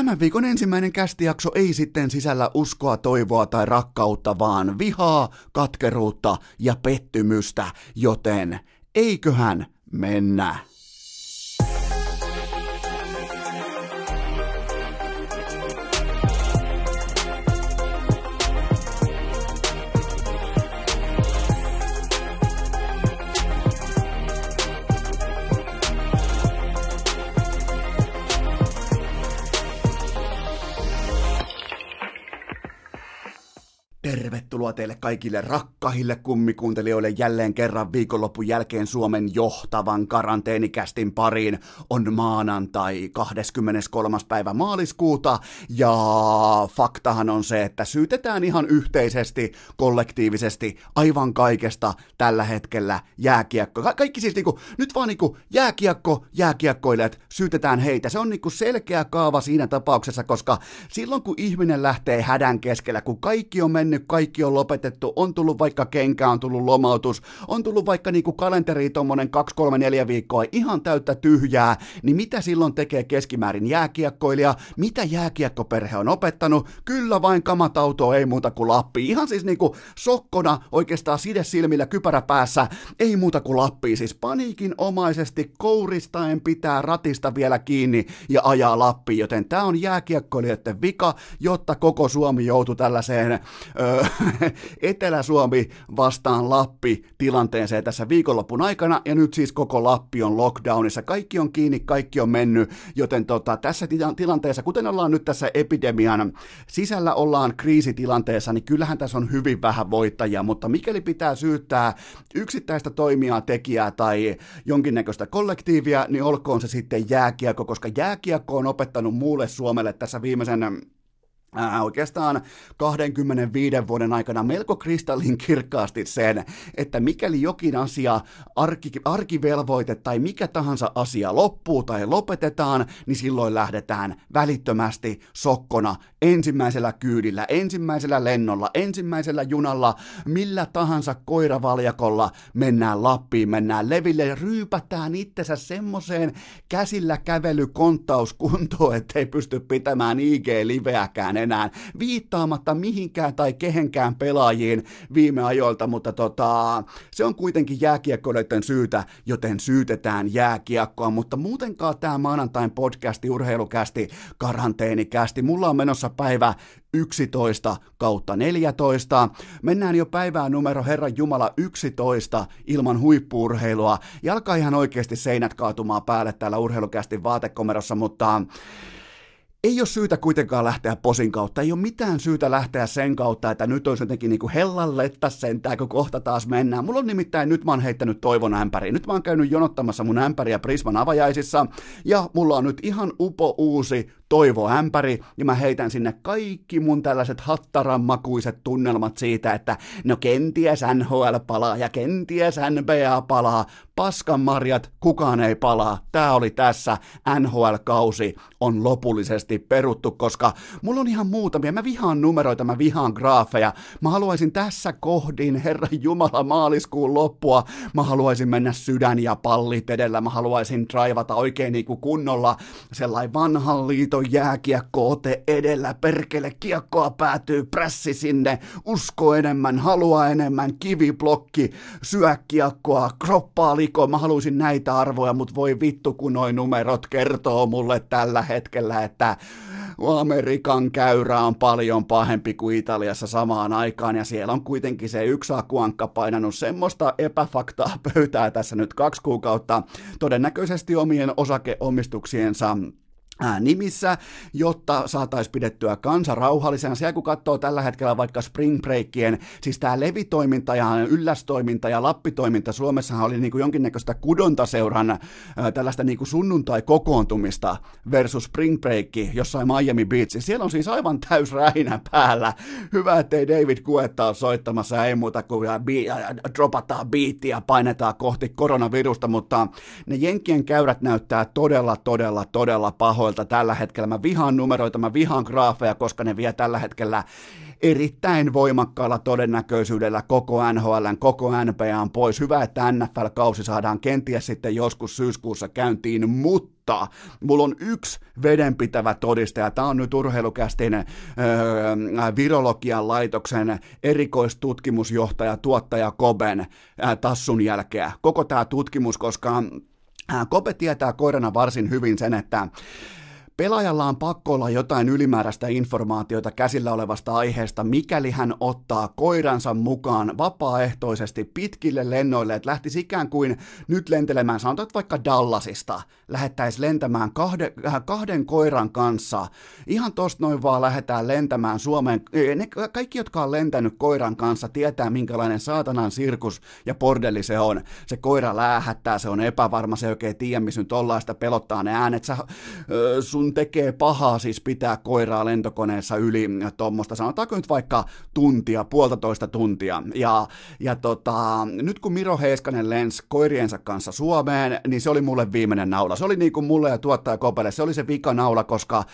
Tämän viikon ensimmäinen kästijakso ei sitten sisällä uskoa, toivoa tai rakkautta, vaan vihaa, katkeruutta ja pettymystä, joten eiköhän mennä. Tervetuloa teille kaikille rakkahille kummikuuntelijoille jälleen kerran viikonlopun jälkeen Suomen johtavan karanteenikästin pariin. On maanantai 23. päivä maaliskuuta ja faktahan on se, että syytetään ihan yhteisesti, kollektiivisesti, aivan kaikesta tällä hetkellä jääkiekko. Ka- kaikki siis niinku, nyt vaan niinku jääkiekko, jääkiekkoilijat, syytetään heitä. Se on niinku selkeä kaava siinä tapauksessa, koska silloin kun ihminen lähtee hädän keskellä, kun kaikki on mennyt, kaikki on lopetettu, on tullut vaikka kenkä, on tullut lomautus, on tullut vaikka niinku kalenteri tuommoinen 2, 3, 4 viikkoa ihan täyttä tyhjää, niin mitä silloin tekee keskimäärin jääkiekkoilija, mitä jääkiekkoperhe on opettanut, kyllä vain kamatauto ei muuta kuin Lappi, ihan siis niinku sokkona oikeastaan side silmillä kypärä päässä, ei muuta kuin Lappi, siis paniikin omaisesti kouristaen pitää ratista vielä kiinni ja ajaa Lappi, joten tämä on jääkiekkoilijoiden vika, jotta koko Suomi joutuu tällaiseen öö, Etelä-Suomi vastaan Lappi tilanteeseen tässä viikonlopun aikana, ja nyt siis koko Lappi on lockdownissa. Kaikki on kiinni, kaikki on mennyt, joten tota, tässä tilanteessa, kuten ollaan nyt tässä epidemian sisällä ollaan kriisitilanteessa, niin kyllähän tässä on hyvin vähän voittajia, mutta mikäli pitää syyttää yksittäistä toimijaa, tekijää tai jonkinnäköistä kollektiivia, niin olkoon se sitten jääkiekko, koska jääkiekko on opettanut muulle Suomelle tässä viimeisen Äh, oikeastaan 25 vuoden aikana melko kristallin kirkkaasti sen, että mikäli jokin asia, arki, arkivelvoite tai mikä tahansa asia loppuu tai lopetetaan, niin silloin lähdetään välittömästi sokkona ensimmäisellä kyydillä, ensimmäisellä lennolla, ensimmäisellä junalla, millä tahansa koiravaljakolla mennään Lappiin, mennään leville ja ryypätään itsensä semmoiseen käsillä kävelykonttauskuntoon, ettei pysty pitämään IG-liveäkään enää, viittaamatta mihinkään tai kehenkään pelaajiin viime ajoilta, mutta tota, se on kuitenkin jääkiekkoilijoiden syytä, joten syytetään jääkiekkoa, mutta muutenkaan tämä maanantain podcasti, urheilukästi, karanteenikästi, mulla on menossa päivä 11 kautta 14. Mennään jo päivään numero Herran Jumala 11 ilman huippuurheilua. Ja alkaa ihan oikeasti seinät kaatumaan päälle täällä urheilukästi vaatekomerossa, mutta ei ole syytä kuitenkaan lähteä posin kautta, ei ole mitään syytä lähteä sen kautta, että nyt olisi jotenkin niin kuin hellalletta sentään, kun kohta taas mennään. Mulla on nimittäin, nyt mä oon heittänyt toivon ämpäriin. Nyt mä oon käynyt jonottamassa mun ämpäriä Prisman avajaisissa, ja mulla on nyt ihan upo uusi toivoämpäri, ja mä heitän sinne kaikki mun tällaiset hattaranmakuiset tunnelmat siitä, että no kenties NHL palaa ja kenties NBA palaa, paskan marjat, kukaan ei palaa. Tää oli tässä, NHL-kausi on lopullisesti peruttu, koska mulla on ihan muutamia, mä vihaan numeroita, mä vihaan graafeja, mä haluaisin tässä kohdin, Herra Jumala, maaliskuun loppua, mä haluaisin mennä sydän ja pallit edellä, mä haluaisin draivata oikein niin kuin kunnolla sellainen vanhan liiton on jääkiekko-ote edellä, perkele kiekkoa päätyy, prässi sinne, usko enemmän, halua enemmän, kiviblokki, syö kiekkoa, kroppaa liko, mä haluaisin näitä arvoja, mutta voi vittu kun noin numerot kertoo mulle tällä hetkellä, että Amerikan käyrä on paljon pahempi kuin Italiassa samaan aikaan, ja siellä on kuitenkin se yksi akuankka painanut semmoista epäfaktaa pöytää tässä nyt kaksi kuukautta, todennäköisesti omien osakeomistuksiensa nimissä, jotta saataisiin pidettyä kansa rauhallisena. Siellä kun katsoo tällä hetkellä vaikka Spring Breakien, siis tämä levitoiminta ja yllästoiminta ja lappitoiminta Suomessahan oli niin kuin jonkinnäköistä kudontaseuran tällaista niin kuin sunnuntai-kokoontumista versus Spring Break jossain Miami Beach. Siellä on siis aivan täys rähinä päällä. Hyvä, ettei David Guetta ole soittamassa, ei muuta kuin bi- dropataan biittiä painetaan kohti koronavirusta, mutta ne Jenkkien käyrät näyttää todella, todella, todella pahoin numeroilta tällä hetkellä. Mä vihaan numeroita, mä vihaan graafeja, koska ne vie tällä hetkellä erittäin voimakkaalla todennäköisyydellä koko NHLn, koko NBAn pois. Hyvä, että NFL-kausi saadaan kenties sitten joskus syyskuussa käyntiin, mutta mulla on yksi vedenpitävä todistaja. Tämä on nyt urheilukästin öö, virologian laitoksen erikoistutkimusjohtaja, tuottaja Koben ää, tassun jälkeä. Koko tämä tutkimus, koska Kope tietää koirana varsin hyvin sen, että Pelaajalla on pakko olla jotain ylimääräistä informaatiota käsillä olevasta aiheesta, mikäli hän ottaa koiransa mukaan vapaaehtoisesti pitkille lennoille, että lähtisi ikään kuin nyt lentelemään, sanotaan vaikka Dallasista, lähettäisiin lentämään kahde, äh, kahden koiran kanssa. Ihan tosta noin vaan lähdetään lentämään Suomeen. Ne kaikki, jotka on lentänyt koiran kanssa, tietää minkälainen saatanan sirkus ja bordelli se on. Se koira läähättää, se on epävarma, se ei oikein tiedä, missä nyt ollaan, sitä pelottaa ne äänet. Sä, sun tekee pahaa siis pitää koiraa lentokoneessa yli tuommoista, sanotaanko nyt vaikka tuntia, puolitoista tuntia. Ja, ja tota, nyt kun Miro Heiskanen lensi koiriensa kanssa Suomeen, niin se oli mulle viimeinen naula. Se oli niin kuin mulle ja tuottaja Kopelle, se oli se vika naula, koska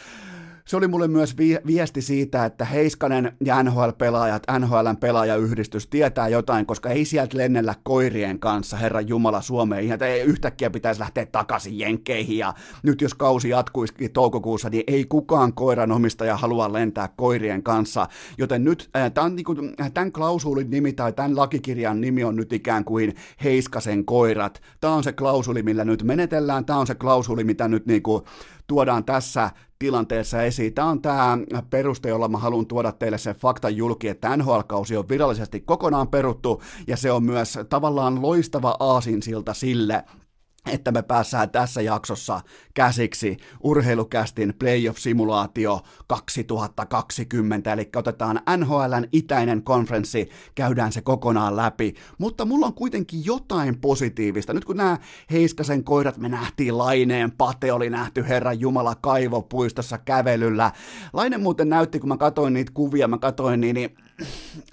se oli mulle myös vi- viesti siitä, että Heiskanen ja NHL-pelaajat, NHLn pelaajayhdistys tietää jotain, koska ei sieltä lennellä koirien kanssa, Herran Jumala, Suomeen. Ihan ei yhtäkkiä pitäisi lähteä takaisin jenkkeihin ja nyt jos kausi jatkuisikin toukokuussa, niin ei kukaan koiran omistaja halua lentää koirien kanssa. Joten nyt äh, tämän, niin kuin, tämän klausulin nimi tai tämän lakikirjan nimi on nyt ikään kuin Heiskasen koirat. Tämä on se klausuli, millä nyt menetellään. Tämä on se klausuli, mitä nyt niin kuin, tuodaan tässä tilanteessa esiin. Tämä on tämä peruste, jolla mä haluan tuoda teille sen faktan julki, että NHL-kausi on virallisesti kokonaan peruttu, ja se on myös tavallaan loistava aasinsilta sille, että me päässään tässä jaksossa käsiksi urheilukästin playoff-simulaatio 2020, eli otetaan NHLn itäinen konferenssi, käydään se kokonaan läpi, mutta mulla on kuitenkin jotain positiivista. Nyt kun nämä Heiskasen koirat me nähtiin Laineen, Pate oli nähty Herran Jumala kaivopuistossa kävelyllä. Laine muuten näytti, kun mä katsoin niitä kuvia, mä katsoin niin, niin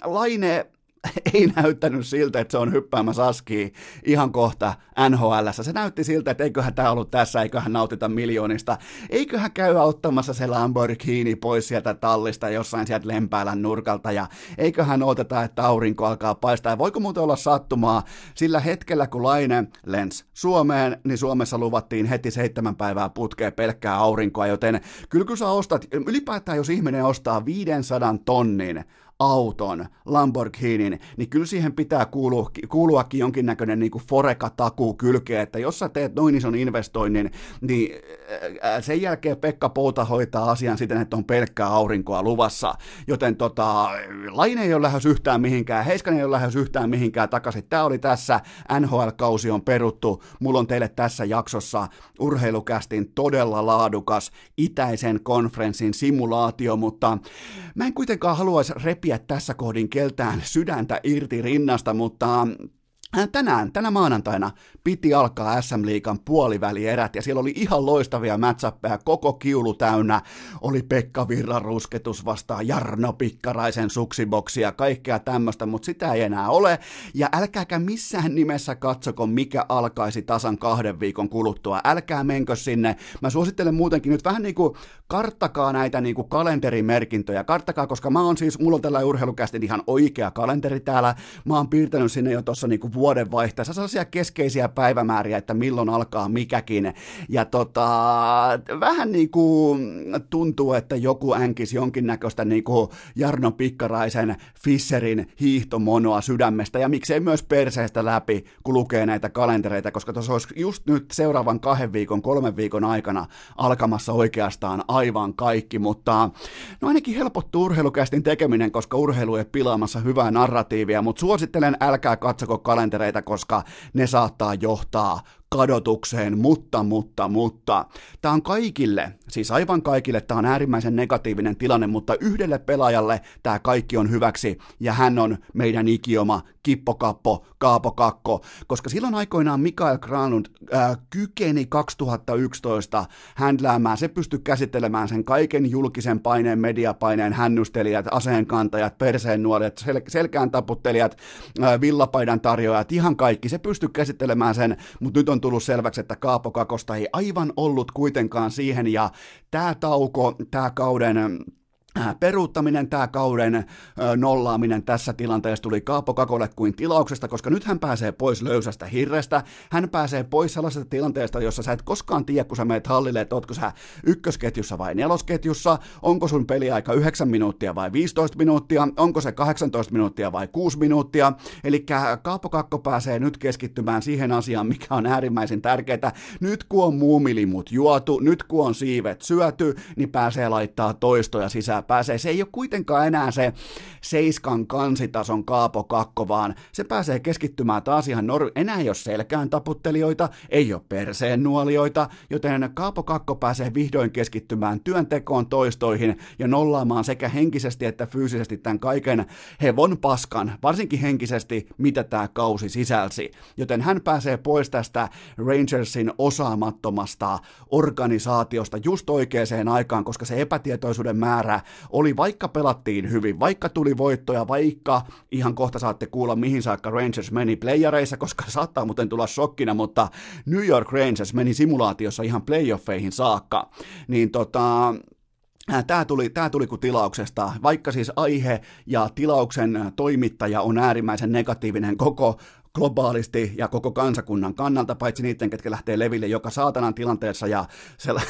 Laine ei näyttänyt siltä, että se on hyppäämässä askiin ihan kohta NHL. Se näytti siltä, että eiköhän tämä ollut tässä, eiköhän nautita miljoonista. Eiköhän käy ottamassa se Lamborghini pois sieltä tallista jossain sieltä Lempäälän nurkalta ja eiköhän odoteta, että aurinko alkaa paistaa. Ja voiko muuten olla sattumaa sillä hetkellä, kun Laine lens Suomeen, niin Suomessa luvattiin heti seitsemän päivää putkeen pelkkää aurinkoa, joten kyllä kun sä ostat, ylipäätään jos ihminen ostaa 500 tonnin auton, Lamborghinin, niin kyllä siihen pitää kuulua, kuuluakin jonkinnäköinen niin foreka-takuu kylkeen, että jos sä teet noin ison investoinnin, niin sen jälkeen Pekka Pouta hoitaa asian siten, että on pelkkää aurinkoa luvassa, joten tota, Laine ei ole lähes yhtään mihinkään, Heiskanen ei ole lähes yhtään mihinkään takaisin. Tämä oli tässä, NHL-kausi on peruttu, mulla on teille tässä jaksossa urheilukästin todella laadukas itäisen konferenssin simulaatio, mutta mä en kuitenkaan haluaisi repiä repiä tässä kohdin keltään sydäntä irti rinnasta, mutta tänään, tänä maanantaina piti alkaa SM Liikan puolivälierät ja siellä oli ihan loistavia matchappeja, koko kiulu täynnä. Oli Pekka Virran rusketus vastaan Jarno Pikkaraisen suksiboksi ja kaikkea tämmöistä, mutta sitä ei enää ole. Ja älkääkä missään nimessä katsoko, mikä alkaisi tasan kahden viikon kuluttua. Älkää menkö sinne. Mä suosittelen muutenkin nyt vähän niin kuin karttakaa näitä niin kuin kalenterimerkintöjä. Karttakaa, koska mä oon siis, mulla on tällä urheilukästi ihan oikea kalenteri täällä. Mä oon piirtänyt sinne jo tuossa niin kuin vuodenvaihteessa sellaisia keskeisiä päivämääriä, että milloin alkaa mikäkin. Ja tota, vähän niin kuin tuntuu, että joku änkisi jonkinnäköistä niin kuin Jarno Pikkaraisen Fisserin hiihtomonoa sydämestä. Ja miksei myös perseestä läpi, kun lukee näitä kalentereita, koska tuossa olisi just nyt seuraavan kahden viikon, kolmen viikon aikana alkamassa oikeastaan aivan kaikki, mutta no ainakin helpottuu urheilukästin tekeminen, koska urheilu ei pilaamassa hyvää narratiivia, mutta suosittelen älkää katsoko kalentereita kalentereita, koska ne saattaa johtaa kadotukseen, mutta, mutta, mutta. Tämä on kaikille, siis aivan kaikille, tämä on äärimmäisen negatiivinen tilanne, mutta yhdelle pelaajalle tämä kaikki on hyväksi, ja hän on meidän ikioma Kippokappo, Kaapokakko, koska silloin aikoinaan Mikael Granlund äh, kykeni 2011 händläämään, se pystyi käsittelemään sen kaiken julkisen paineen, mediapaineen, hännystelijät, aseenkantajat, perseen nuoret, sel- selkään taputtelijat, äh, villapaidan tarjoajat, ihan kaikki, se pystyi käsittelemään sen, mutta nyt on tullut selväksi, että Kaapo Kakosta ei aivan ollut kuitenkaan siihen, ja tämä tauko, tämä kauden peruuttaminen, tämä kauden äh, nollaaminen tässä tilanteessa tuli Kaapo Kakolle kuin tilauksesta, koska nyt hän pääsee pois löysästä hirrestä, hän pääsee pois sellaisesta tilanteesta, jossa sä et koskaan tiedä, kun sä meet hallille, että ootko sä ykkösketjussa vai nelosketjussa, onko sun peliaika 9 minuuttia vai 15 minuuttia, onko se 18 minuuttia vai 6 minuuttia, eli Kaapo Kakko pääsee nyt keskittymään siihen asiaan, mikä on äärimmäisen tärkeää, nyt kun on muumilimut juotu, nyt kun on siivet syöty, niin pääsee laittaa toistoja sisään pääsee. Se ei ole kuitenkaan enää se seiskan kansitason Kaapo Kakko, vaan se pääsee keskittymään taas ihan nor- enää ei ole selkään taputtelijoita, ei ole perseen nuolioita, joten Kaapo Kakko pääsee vihdoin keskittymään työntekoon toistoihin ja nollaamaan sekä henkisesti että fyysisesti tämän kaiken hevon paskan, varsinkin henkisesti, mitä tämä kausi sisälsi. Joten hän pääsee pois tästä Rangersin osaamattomasta organisaatiosta just oikeaan aikaan, koska se epätietoisuuden määrä oli vaikka pelattiin hyvin, vaikka tuli voittoja, vaikka ihan kohta saatte kuulla mihin saakka Rangers meni playareissa, koska saattaa muuten tulla shokkina, mutta New York Rangers meni simulaatiossa ihan playoffeihin saakka, niin tota, Tämä tuli, tämä tuli kuin tilauksesta, vaikka siis aihe ja tilauksen toimittaja on äärimmäisen negatiivinen koko globaalisti ja koko kansakunnan kannalta, paitsi niiden, ketkä lähtee leville joka saatanan tilanteessa ja sella...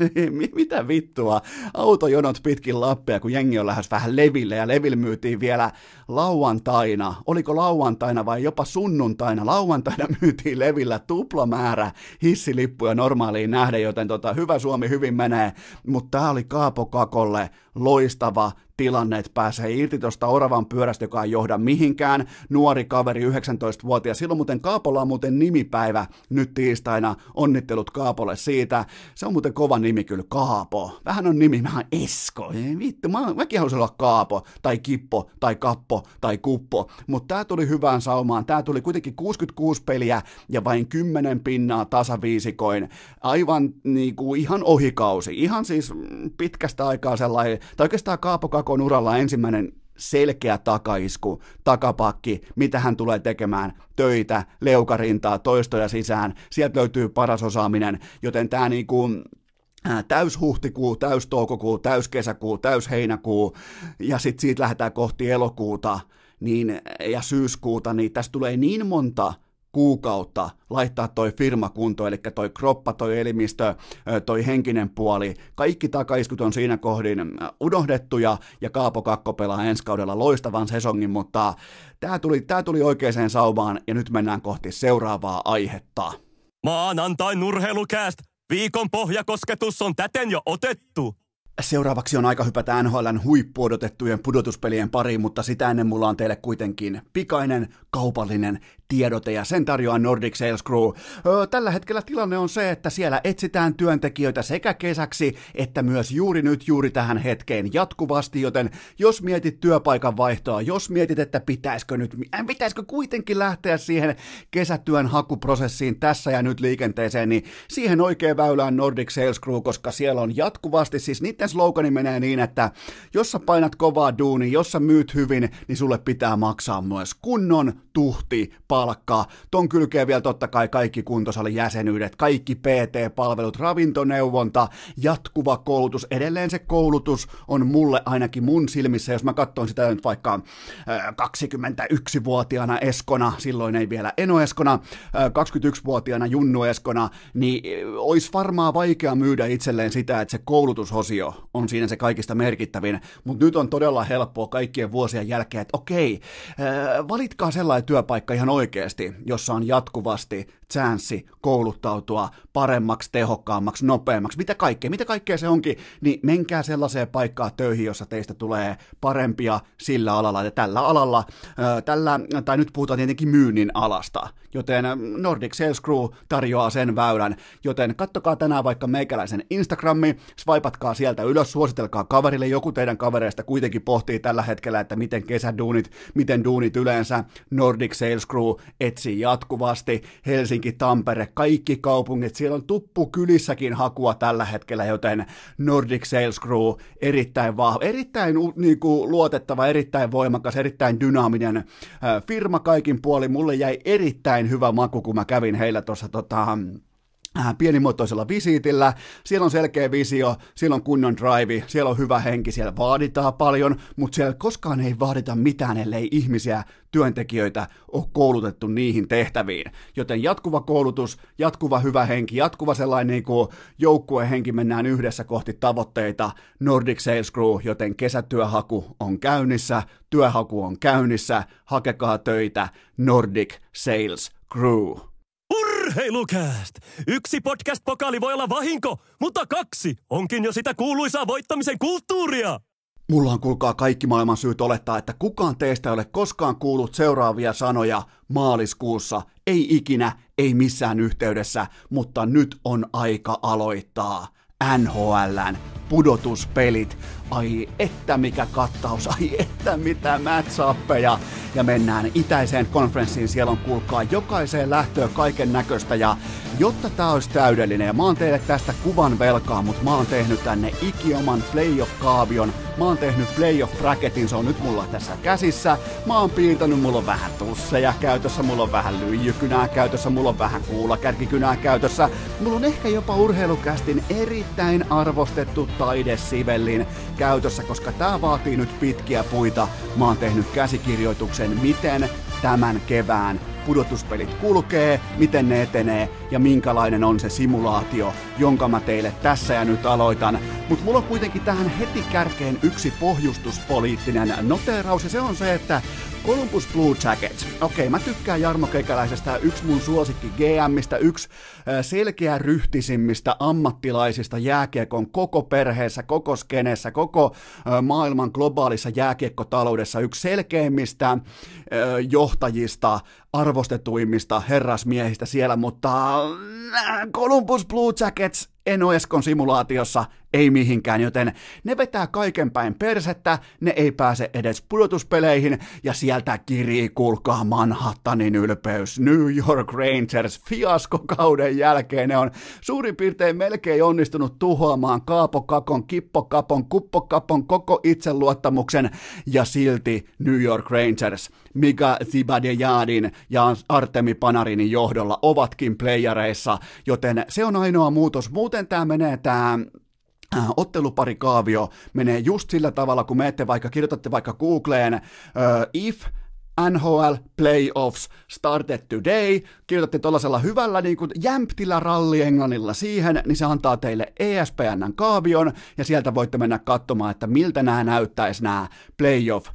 mitä vittua, autojonot pitkin Lappia, kun jengi on lähes vähän leville ja leville myytiin vielä lauantaina, oliko lauantaina vai jopa sunnuntaina, lauantaina myytiin levillä tupla määrä hissilippuja normaaliin nähden, joten tota, hyvä Suomi hyvin menee, mutta tämä oli Kaapo Kakolle loistava tilanne, että pääsee irti tuosta oravan pyörästä, joka ei johda mihinkään. Nuori kaveri, 19-vuotias. Silloin muuten Kaapolla on muuten nimipäivä nyt tiistaina. Onnittelut Kaapolle siitä. Se on muuten kova nimi kyllä, Kaapo. Vähän on nimi, oon Esko. Ei, vittu, mä, mäkin haluaisin olla Kaapo, tai Kippo, tai Kappo, tai Kuppo. Mutta tää tuli hyvään saumaan. Tää tuli kuitenkin 66 peliä ja vain 10 pinnaa tasaviisikoin. Aivan niinku ihan ohikausi. Ihan siis pitkästä aikaa sellainen, tai oikeastaan Kaapo Kako Kakon uralla ensimmäinen selkeä takaisku, takapakki, mitä hän tulee tekemään, töitä, leukarintaa, toistoja sisään, sieltä löytyy paras osaaminen, joten tämä niinku, täys huhtikuu, täys toukokuu, täys kesäkuu, täys heinäkuu, ja sitten siitä lähdetään kohti elokuuta niin, ja syyskuuta, niin tässä tulee niin monta kuukautta laittaa toi firma kuntoon, eli toi kroppa, toi elimistö, toi henkinen puoli, kaikki takaiskut on siinä kohdin unohdettuja, ja Kaapo Kakko pelaa ensi kaudella loistavan sesongin, mutta tämä tuli, tää tuli oikeaan sauvaan, ja nyt mennään kohti seuraavaa aihetta. Maanantai nurheilukääst! Viikon pohjakosketus on täten jo otettu. Seuraavaksi on aika hypätä NHLn huippuodotettujen pudotuspelien pariin, mutta sitä ennen mulla on teille kuitenkin pikainen kaupallinen tiedote ja sen tarjoaa Nordic Sales Crew. Tällä hetkellä tilanne on se, että siellä etsitään työntekijöitä sekä kesäksi että myös juuri nyt juuri tähän hetkeen jatkuvasti, joten jos mietit työpaikan vaihtoa, jos mietit, että pitäisikö nyt, äh, pitäisikö kuitenkin lähteä siihen kesätyön hakuprosessiin tässä ja nyt liikenteeseen, niin siihen oikein väylään Nordic Sales Crew, koska siellä on jatkuvasti, siis niiden slogani menee niin, että jos sä painat kovaa duuni, jos sä myyt hyvin, niin sulle pitää maksaa myös kunnon tuhti palkkaa. Ton kylkee vielä totta kai kaikki kuntosalin jäsenyydet, kaikki PT-palvelut, ravintoneuvonta, jatkuva koulutus. Edelleen se koulutus on mulle ainakin mun silmissä, jos mä katson sitä nyt vaikka 21-vuotiaana Eskona, silloin ei vielä Eno Eskona, 21-vuotiaana Junnu Eskona, niin olisi varmaan vaikea myydä itselleen sitä, että se koulutusosio on siinä se kaikista merkittävin, mutta nyt on todella helppoa kaikkien vuosien jälkeen, että okei, valitkaa sellainen työpaikka ihan oikeasti, jossa on jatkuvasti chanssi kouluttautua paremmaksi, tehokkaammaksi, nopeammaksi, mitä kaikkea, mitä kaikkea se onkin, niin menkää sellaiseen paikkaan töihin, jossa teistä tulee parempia sillä alalla. Ja tällä alalla, tällä, tai nyt puhutaan tietenkin myynnin alasta, joten Nordic Sales Crew tarjoaa sen väylän, joten kattokaa tänään vaikka meikäläisen Instagrami, swipatkaa sieltä ylös, suositelkaa kaverille, joku teidän kavereista kuitenkin pohtii tällä hetkellä, että miten kesäduunit, miten duunit yleensä, Nordic Sales Crew etsii jatkuvasti, Helsinki, Tampere, kaikki kaupungit, siellä on tuppu kylissäkin hakua tällä hetkellä, joten Nordic Sales Crew erittäin vahva, erittäin niin kuin, luotettava, erittäin voimakas, erittäin dynaaminen äh, firma kaikin puolin. Mulle jäi erittäin hyvä maku, kun mä kävin heillä tuossa tota, pienimuotoisella visiitillä, siellä on selkeä visio, siellä on kunnon drive, siellä on hyvä henki, siellä vaaditaan paljon, mutta siellä koskaan ei vaadita mitään, ellei ihmisiä, työntekijöitä ole koulutettu niihin tehtäviin. Joten jatkuva koulutus, jatkuva hyvä henki, jatkuva sellainen niin kuin joukkuehenki, mennään yhdessä kohti tavoitteita, Nordic Sales Crew, joten kesätyöhaku on käynnissä, työhaku on käynnissä, hakekaa töitä, Nordic Sales Crew. Urheilukääst! Yksi podcast-pokaali voi olla vahinko, mutta kaksi onkin jo sitä kuuluisaa voittamisen kulttuuria! Mulla on kuulkaa kaikki maailman syyt olettaa, että kukaan teistä ei ole koskaan kuullut seuraavia sanoja maaliskuussa. Ei ikinä, ei missään yhteydessä, mutta nyt on aika aloittaa. NHLn pudotuspelit. Ai että mikä kattaus, ai että mitä matchappeja. Ja mennään itäiseen konferenssiin, siellä on kuulkaa jokaiseen lähtöön kaiken näköistä. Ja jotta tää olisi täydellinen, ja mä oon teille tästä kuvan velkaa, mutta mä oon tehnyt tänne ikioman playoff-kaavion, mä oon tehnyt playoff-bracketin, se on nyt mulla tässä käsissä, mä oon piirtänyt, mulla on vähän tusseja käytössä, mulla on vähän lyijykynää käytössä, mulla on vähän kuulakärkikynää käytössä, mulla on ehkä jopa urheilukästin erittäin arvostettu taidesivellin käytössä, koska tää vaatii nyt pitkiä puita. Mä oon tehnyt käsikirjoituksen, miten tämän kevään pudotuspelit kulkee, miten ne etenee ja minkälainen on se simulaatio, jonka mä teille tässä ja nyt aloitan. Mutta mulla on kuitenkin tähän heti kärkeen yksi pohjustuspoliittinen noteraus ja se on se, että Columbus Blue Jackets. Okei, mä tykkään Jarmo Kekäläisestä, yksi mun suosikki GMistä, yksi selkeä ryhtisimmistä ammattilaisista jääkiekon koko perheessä, koko skenessä, koko maailman globaalissa jääkiekkotaloudessa, yksi selkeimmistä johtajista, arvostetuimmista herrasmiehistä siellä, mutta Columbus Blue Jackets en ole Eskon simulaatiossa, ei mihinkään, joten ne vetää kaiken päin persettä, ne ei pääse edes pudotuspeleihin, ja sieltä kirii kulkaa Manhattanin ylpeys. New York Rangers fiaskokauden jälkeen ne on suurin piirtein melkein onnistunut tuhoamaan Kaapokakon, Kippokapon, Kuppokapon koko itseluottamuksen, ja silti New York Rangers, Mika Zibadejadin ja Artemi Panarinin johdolla ovatkin playareissa, joten se on ainoa muutos. Muuten tämä menee tämä Äh, otteluparikaavio menee just sillä tavalla, kun menette vaikka, kirjoitatte vaikka Googleen uh, if NHL Playoffs started today, kirjoitatte tuollaisella hyvällä niin kuin jämptillä ralli englannilla siihen, niin se antaa teille ESPNn kaavion, ja sieltä voitte mennä katsomaan, että miltä nämä näyttäisi nämä playoff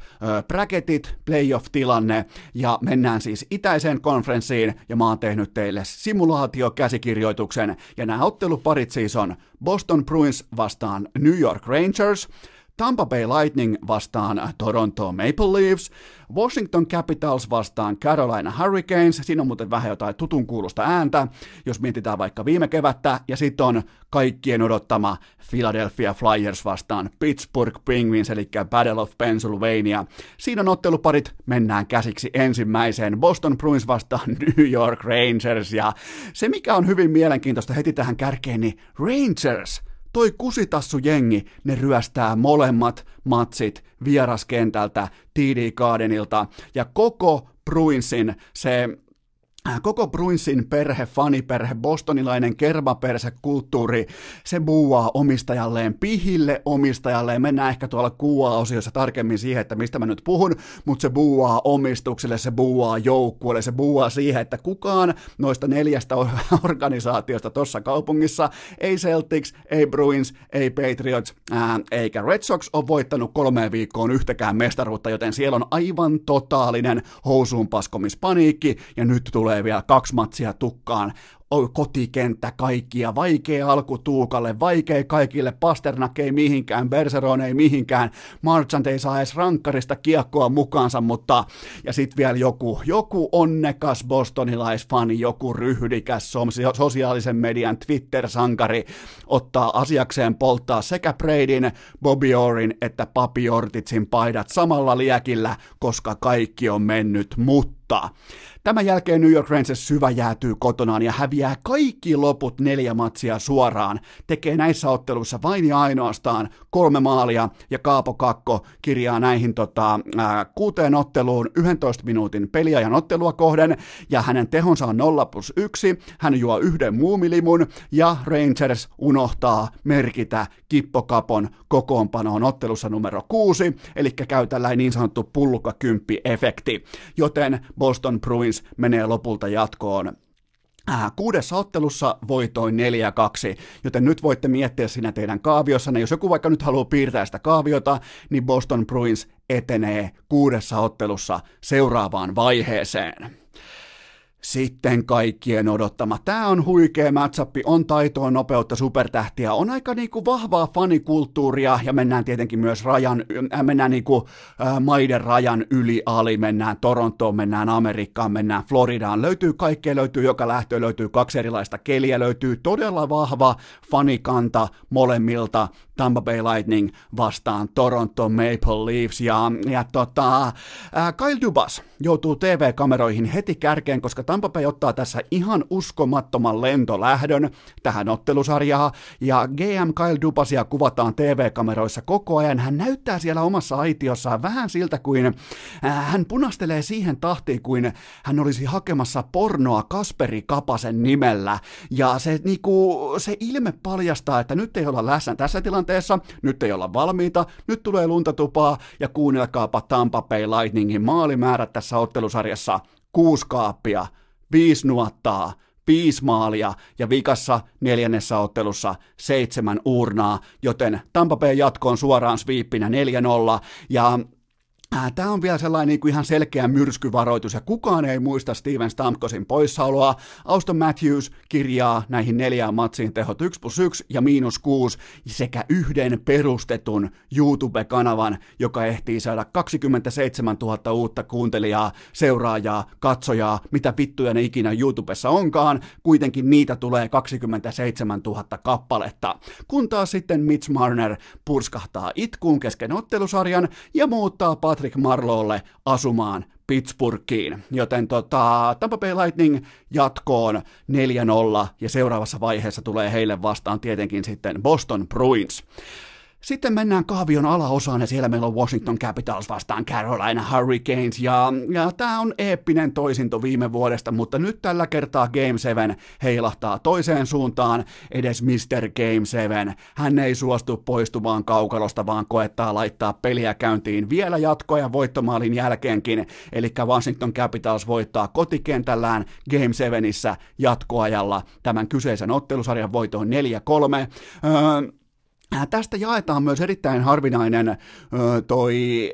bracketit, playoff-tilanne, ja mennään siis itäiseen konferenssiin, ja mä oon tehnyt teille simulaatiokäsikirjoituksen, ja nämä otteluparit siis on Boston Bruins vastaan New York Rangers, Tampa Bay Lightning vastaan Toronto Maple Leafs, Washington Capitals vastaan Carolina Hurricanes, siinä on muuten vähän jotain tutun kuulosta ääntä, jos mietitään vaikka viime kevättä, ja sitten on kaikkien odottama Philadelphia Flyers vastaan Pittsburgh Penguins, eli Battle of Pennsylvania. Siinä on otteluparit, mennään käsiksi ensimmäiseen. Boston Bruins vastaan New York Rangers, ja se mikä on hyvin mielenkiintoista heti tähän kärkeen, niin Rangers – toi kusitassu jengi, ne ryöstää molemmat matsit vieraskentältä TD Gardenilta. Ja koko Bruinsin se koko Bruinsin perhe, faniperhe, bostonilainen kermaperse kulttuuri, se buuaa omistajalleen, pihille omistajalleen. Mennään ehkä tuolla kuua-osiossa tarkemmin siihen, että mistä mä nyt puhun, mutta se buuaa omistukselle, se buuaa joukkueelle, se buuaa siihen, että kukaan noista neljästä organisaatiosta tuossa kaupungissa, ei Celtics, ei Bruins, ei Patriots, ää, eikä Red Sox ole voittanut kolmeen viikkoon yhtäkään mestaruutta, joten siellä on aivan totaalinen housuunpaskomispaniikki, ja nyt tulee tulee vielä kaksi matsia tukkaan. Kotikenttä kaikkia, vaikea alku Tuukalle, vaikea kaikille, Pasternak ei mihinkään, Bergeron ei mihinkään, Marchant ei saa edes rankkarista kiekkoa mukaansa, mutta ja sitten vielä joku, joku onnekas bostonilaisfani, joku ryhdikäs sosiaalisen median Twitter-sankari ottaa asiakseen polttaa sekä Bradyn, Bobby Orin että Papi Ortitsin paidat samalla liäkillä, koska kaikki on mennyt, mutta. Tämän jälkeen New York Rangers syvä jäätyy kotonaan ja häviää kaikki loput neljä matsia suoraan. Tekee näissä otteluissa vain ja ainoastaan kolme maalia ja Kaapo Kakko kirjaa näihin tota, ää, kuuteen otteluun 11 minuutin peliajan ottelua kohden ja hänen tehonsa on 0 plus 1. Hän juo yhden muumilimun ja Rangers unohtaa merkitä Kippokapon kokoonpanoon ottelussa numero 6, eli käy tällainen niin sanottu pulkkakymppi-efekti, joten Boston Bruins menee lopulta jatkoon Äh, kuudessa ottelussa voitoin 4-2, joten nyt voitte miettiä siinä teidän kaaviossanne. Jos joku vaikka nyt haluaa piirtää sitä kaaviota, niin Boston Bruins etenee kuudessa ottelussa seuraavaan vaiheeseen. Sitten kaikkien odottama. Tämä on huikea matchup, on taitoa, nopeutta, supertähtiä, on aika niinku vahvaa fanikulttuuria ja mennään tietenkin myös rajan, äh, mennään niinku, äh, maiden rajan yli ali, mennään Torontoon, mennään Amerikkaan, mennään Floridaan, löytyy kaikkea, löytyy joka lähtö, löytyy kaksi erilaista keliä, löytyy todella vahva fanikanta molemmilta Tampa Bay Lightning vastaan Toronto Maple Leafs. Ja, ja tota, äh, Kyle Dubas joutuu TV-kameroihin heti kärkeen, koska Tampa Bay ottaa tässä ihan uskomattoman lentolähdön tähän ottelusarjaan, ja GM Kyle Dubasia kuvataan TV-kameroissa koko ajan. Hän näyttää siellä omassa aitiossaan vähän siltä kuin äh, hän punastelee siihen tahtiin kuin hän olisi hakemassa pornoa Kasperi Kapasen nimellä, ja se, niinku, se ilme paljastaa, että nyt ei olla läsnä tässä tilanteessa, nyt ei olla valmiita, nyt tulee luntatupaa, ja kuunnelkaapa Tampa Bay Lightningin maalimäärät tässä ottelusarjassa kuusi kaappia, viisi nuottaa, viisi maalia ja vikassa neljännessä ottelussa seitsemän urnaa, joten Tampa Bay jatkoon suoraan sviippinä 4-0 ja Tämä on vielä sellainen niin kuin ihan selkeä myrskyvaroitus, ja kukaan ei muista Steven Stamkosin poissaoloa. Auston Matthews kirjaa näihin neljään matsiin tehot 1 plus 1 ja miinus 6, sekä yhden perustetun YouTube-kanavan, joka ehtii saada 27 000 uutta kuuntelijaa, seuraajaa, katsojaa, mitä vittuja ne ikinä YouTubessa onkaan, kuitenkin niitä tulee 27 000 kappaletta. Kun taas sitten Mitch Marner purskahtaa itkuun kesken ottelusarjan ja muuttaa Patrick Marlolle asumaan Pittsburghiin. Joten tota, Tampa Bay Lightning jatkoon 4-0 ja seuraavassa vaiheessa tulee heille vastaan tietenkin sitten Boston Bruins. Sitten mennään kaavion alaosaan ja siellä meillä on Washington Capitals vastaan Carolina Hurricanes ja, ja tämä on eeppinen toisinto viime vuodesta, mutta nyt tällä kertaa Game 7 heilahtaa toiseen suuntaan edes Mr. Game 7. Hän ei suostu poistumaan kaukalosta, vaan koettaa laittaa peliä käyntiin vielä jatkoja voittomaalin jälkeenkin, eli Washington Capitals voittaa kotikentällään Game 7 jatkoajalla tämän kyseisen ottelusarjan voitoon 4-3. Öö, tästä jaetaan myös erittäin harvinainen toi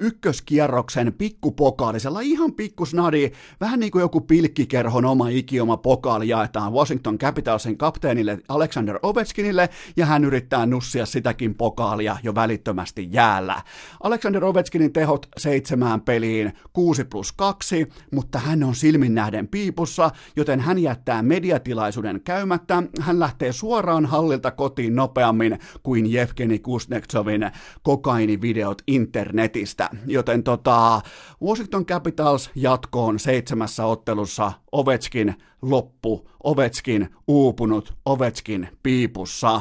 ykköskierroksen pikkupokaali, sellainen ihan pikkusnadi, vähän niin kuin joku pilkkikerhon oma ikioma pokaali jaetaan Washington Capitalsin kapteenille Alexander Ovechkinille, ja hän yrittää nussia sitäkin pokaalia jo välittömästi jäällä. Alexander Ovechkinin tehot seitsemään peliin, 6 plus 2, mutta hän on silmin nähden piipussa, joten hän jättää mediatilaisuuden käymättä, hän lähtee suoraan hallilta kotiin nopeammin kuin Jevgeni Kuznetsovin kokainivideot internetistä että joten tota, Washington Capitals jatkoon seitsemässä ottelussa Ovechkin loppu, Ovechkin uupunut, Ovechkin piipussa.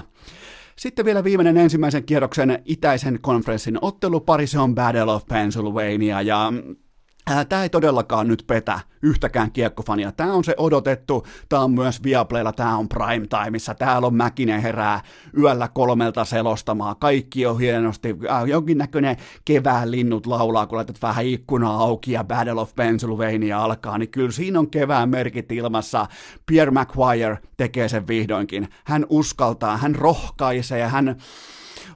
Sitten vielä viimeinen ensimmäisen kierroksen itäisen konferenssin ottelupari, se on Battle of Pennsylvania, ja Tämä ei todellakaan nyt petä yhtäkään kiekkofania. Tämä on se odotettu, tämä on myös Viaplaylla, tämä on prime timeissa, täällä on Mäkinen herää yöllä kolmelta selostamaan, kaikki on hienosti, äh, jonkinnäköinen kevään linnut laulaa, kun laitat vähän ikkunaa auki ja Battle of Pennsylvania alkaa, niin kyllä siinä on kevään merkit ilmassa. Pierre McGuire tekee sen vihdoinkin. Hän uskaltaa, hän rohkaisee, hän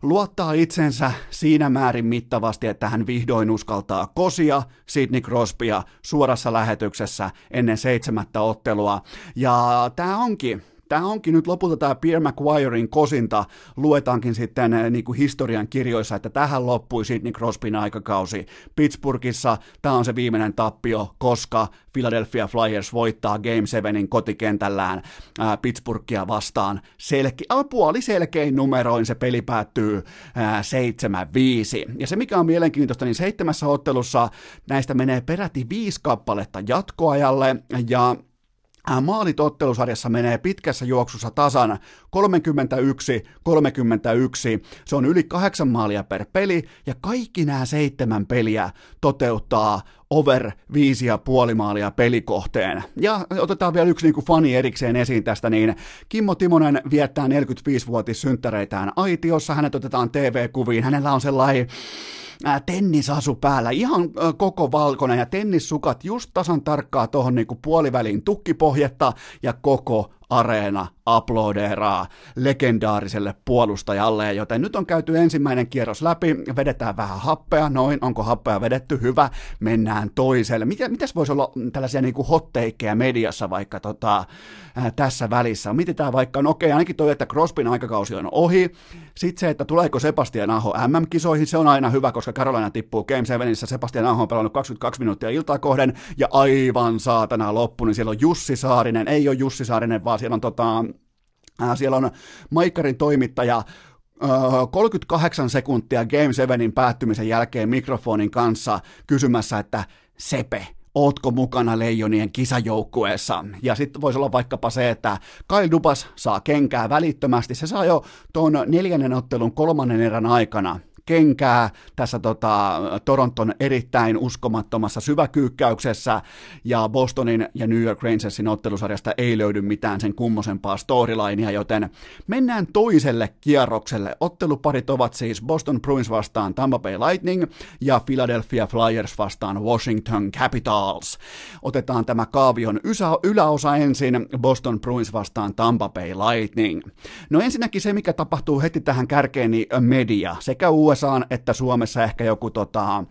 luottaa itsensä siinä määrin mittavasti, että hän vihdoin uskaltaa kosia Sidney Crosbya suorassa lähetyksessä ennen seitsemättä ottelua. Ja tämä onkin tämä onkin nyt lopulta tämä Pierre McGuirein kosinta, luetaankin sitten eh, niin kuin historian kirjoissa, että tähän loppui Sidney Crosbyn aikakausi. Pittsburghissa tämä on se viimeinen tappio, koska Philadelphia Flyers voittaa Game 7 kotikentällään ää, Pittsburghia vastaan. Selke- puoli selkein numeroin se peli päättyy ää, 7-5. Ja se mikä on mielenkiintoista, niin seitsemässä ottelussa näistä menee peräti viisi kappaletta jatkoajalle ja maalit ottelusarjassa menee pitkässä juoksussa tasan 31-31. Se on yli kahdeksan maalia per peli, ja kaikki nämä seitsemän peliä toteuttaa over viisi ja puoli maalia pelikohteen. Ja otetaan vielä yksi niin kuin fani erikseen esiin tästä, niin Kimmo Timonen viettää 45-vuotissynttäreitään aitiossa, hänet otetaan TV-kuviin, hänellä on sellainen tennisasu päällä, ihan koko valkoinen ja tennissukat just tasan tarkkaa tuohon niinku puoliväliin tukkipohjetta ja koko areena aplodeeraa legendaariselle puolustajalle, joten nyt on käyty ensimmäinen kierros läpi, vedetään vähän happea, noin, onko happea vedetty, hyvä, mennään toiselle. Mitä, mitäs voisi olla tällaisia niin kuin hotteikkeja mediassa vaikka tota, ää, tässä välissä? Mietitään vaikka, no okei, ainakin toi, että Crospin aikakausi on ohi, sitten se, että tuleeko Sebastian Aho MM-kisoihin, se on aina hyvä, koska Carolina tippuu Game 7, Sebastian Aho on pelannut 22 minuuttia iltaa kohden, ja aivan saatana loppu, niin siellä on Jussi Saarinen, ei ole Jussi Saarinen, vaan siellä on tota, siellä on Maikkarin toimittaja 38 sekuntia Game 7 päättymisen jälkeen mikrofonin kanssa kysymässä, että Sepe, ootko mukana Leijonien kisajoukkueessa? Ja sitten voisi olla vaikkapa se, että Kyle Dubas saa kenkää välittömästi. Se saa jo tuon neljännen ottelun kolmannen erän aikana kenkää tässä tota, Toronton erittäin uskomattomassa syväkyykkäyksessä, ja Bostonin ja New York Rangersin ottelusarjasta ei löydy mitään sen kummosempaa storylinea, joten mennään toiselle kierrokselle. Otteluparit ovat siis Boston Bruins vastaan Tampa Bay Lightning ja Philadelphia Flyers vastaan Washington Capitals. Otetaan tämä kaavion yläosa ensin, Boston Bruins vastaan Tampa Bay Lightning. No ensinnäkin se, mikä tapahtuu heti tähän kärkeen, niin media sekä US USAan että Suomessa ehkä joku tota,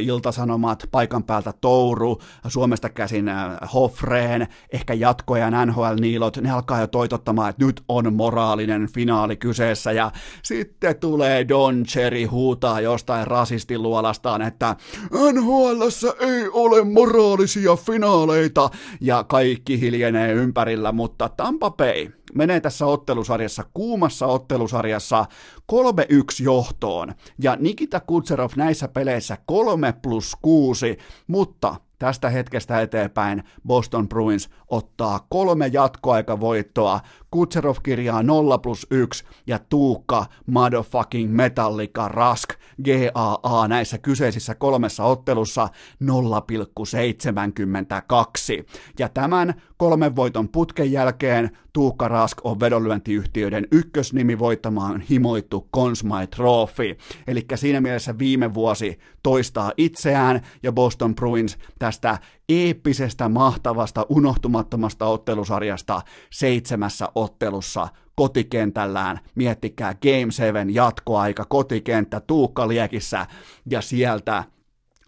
iltasanomat, paikan päältä Touru, Suomesta käsin Hoffreen, ehkä jatkoja NHL-niilot, ne alkaa jo toitottamaan, että nyt on moraalinen finaali kyseessä. Ja sitten tulee Don Cherry huutaa jostain rasistiluolastaan, että nhl ei ole moraalisia finaaleita. Ja kaikki hiljenee ympärillä, mutta Tampa Bay menee tässä ottelusarjassa, kuumassa ottelusarjassa 3-1 johtoon. Ja Nikita Kutserov näissä peleissä 3 plus 6, mutta tästä hetkestä eteenpäin Boston Bruins ottaa kolme jatkoaikavoittoa, Kutserov kirjaa 0 plus 1 ja Tuukka motherfucking Metallica Rask GAA näissä kyseisissä kolmessa ottelussa 0,72. Ja tämän kolmen voiton putken jälkeen Tuukka Rask on vedonlyöntiyhtiöiden ykkösnimi voittamaan himoittu Consmite Trophy. Eli siinä mielessä viime vuosi toistaa itseään ja Boston Bruins tästä eeppisestä, mahtavasta, unohtumattomasta ottelusarjasta seitsemässä ottelussa kotikentällään. Miettikää Game 7 jatkoaika, kotikenttä Tuukka Liekissä ja sieltä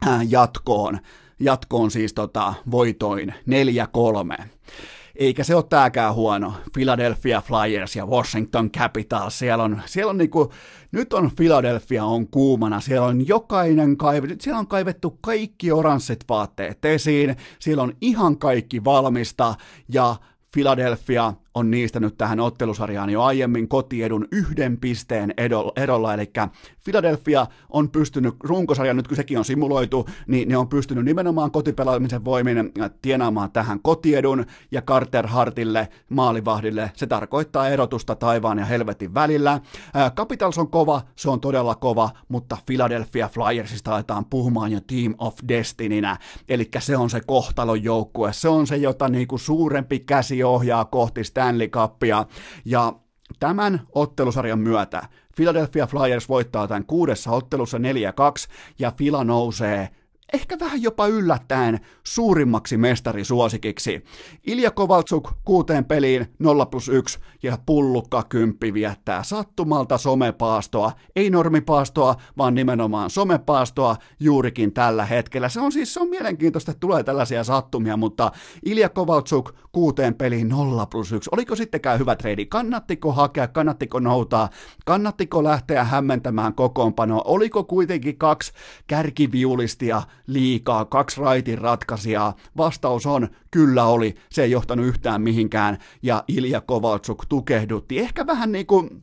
äh, jatkoon, jatkoon siis tota, voitoin 4-3 eikä se ole tääkään huono. Philadelphia Flyers ja Washington Capitals, siellä on, siellä on niinku, nyt on Philadelphia on kuumana, siellä on jokainen kaivettu, siellä on kaivettu kaikki oranssit vaatteet esiin, siellä on ihan kaikki valmista ja Philadelphia on niistänyt tähän ottelusarjaan jo aiemmin kotiedun yhden pisteen erolla, eli Philadelphia on pystynyt, runkosarja nyt kun sekin on simuloitu, niin ne on pystynyt nimenomaan kotipelaamisen voimin tienaamaan tähän kotiedun, ja Carter Hartille, maalivahdille, se tarkoittaa erotusta taivaan ja helvetin välillä. Capitals on kova, se on todella kova, mutta Philadelphia Flyersista aletaan puhumaan jo Team of Destinynä, eli se on se kohtalon joukkue, se on se, jota niinku suurempi käsi ohjaa kohti Stanley Cupia, ja tämän ottelusarjan myötä Philadelphia Flyers voittaa tämän kuudessa ottelussa 4-2, ja Fila nousee ehkä vähän jopa yllättäen suurimmaksi mestarisuosikiksi. Ilja Kovaltsuk kuuteen peliin 0 plus 1 ja pullukka kymppi viettää sattumalta somepaastoa, ei normipaastoa, vaan nimenomaan somepaastoa juurikin tällä hetkellä. Se on siis se on mielenkiintoista, että tulee tällaisia sattumia, mutta Ilja Kovaltsuk kuuteen peliin 0 plus 1. Oliko sittenkään hyvä treidi? Kannattiko hakea, kannattiko noutaa, kannattiko lähteä hämmentämään kokoonpanoa? Oliko kuitenkin kaksi kärkiviulistia liikaa, kaksi raitin ratkaisijaa? Vastaus on, kyllä oli, se ei johtanut yhtään mihinkään, ja Ilja Kovaltsuk tukehdutti. Ehkä vähän niin kuin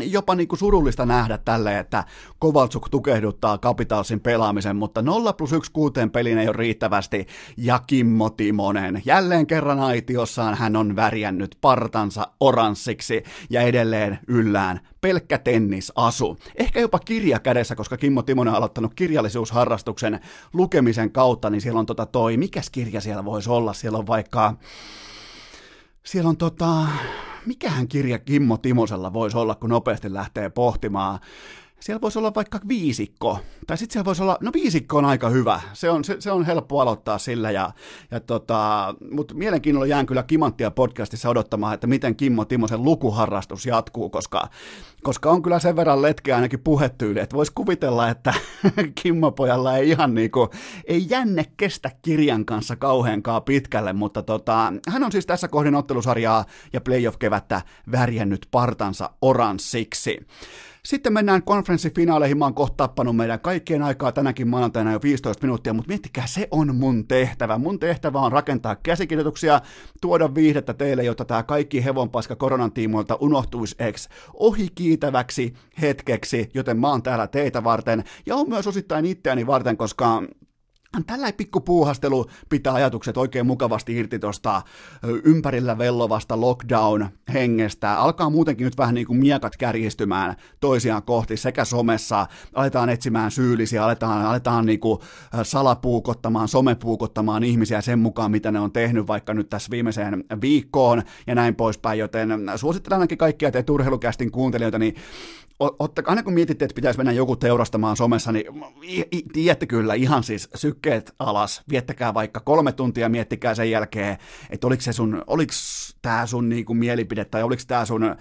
jopa niin kuin surullista nähdä tälle, että Kovaltsuk tukehduttaa Capitalsin pelaamisen, mutta 0 plus 1 kuuteen pelin ei ole riittävästi, ja Kimmo Timonen. Jälleen kerran aitiossaan hän on värjännyt partansa oranssiksi, ja edelleen yllään pelkkä tennisasu. Ehkä jopa kirja kädessä, koska Kimmo Timonen on aloittanut kirjallisuusharrastuksen lukemisen kautta, niin siellä on tota toi, mikäs kirja siellä voisi olla? Siellä on vaikka, siellä on tota, mikähän kirja Kimmo Timosella voisi olla, kun nopeasti lähtee pohtimaan siellä voisi olla vaikka viisikko, tai sitten siellä voisi olla, no viisikko on aika hyvä, se on, se, se on helppo aloittaa sillä, ja, ja tota, mutta mielenkiinnolla jään kyllä Kimanttia podcastissa odottamaan, että miten Kimmo Timosen lukuharrastus jatkuu, koska, koska on kyllä sen verran letkeä ainakin puhetyyli, että voisi kuvitella, että Kimmo pojalla ei ihan niinku, ei jänne kestä kirjan kanssa kauheankaan pitkälle, mutta tota, hän on siis tässä kohdin ottelusarjaa ja playoff-kevättä värjännyt partansa oranssiksi. Sitten mennään konferenssifinaaleihin. Mä oon kohta tappanut meidän kaikkien aikaa tänäkin maanantaina jo 15 minuuttia, mutta miettikää, se on mun tehtävä. Mun tehtävä on rakentaa käsikirjoituksia, tuoda viihdettä teille, jotta tämä kaikki hevonpaska koronan tiimoilta unohtuisi ohi kiitäväksi hetkeksi, joten mä oon täällä teitä varten ja on myös osittain itseäni varten, koska Tällä pikkupuuhastelu pitää ajatukset oikein mukavasti irti tuosta ympärillä vellovasta lockdown-hengestä. Alkaa muutenkin nyt vähän niin kuin miekat kärjistymään toisiaan kohti sekä somessa. Aletaan etsimään syyllisiä, aletaan, aletaan niin kuin salapuukottamaan, somepuukottamaan ihmisiä sen mukaan, mitä ne on tehnyt vaikka nyt tässä viimeiseen viikkoon ja näin poispäin. Joten suosittelen ainakin kaikkia teitä urheilukästin kuuntelijoita, niin ottakaa, aina kun mietitte, että pitäisi mennä joku teurastamaan somessa, niin tiedätte kyllä ihan siis sykkeet alas, viettäkää vaikka kolme tuntia, miettikää sen jälkeen, että oliko se sun, oliko tämä sun niinku mielipide tai oliko tämä sun ö,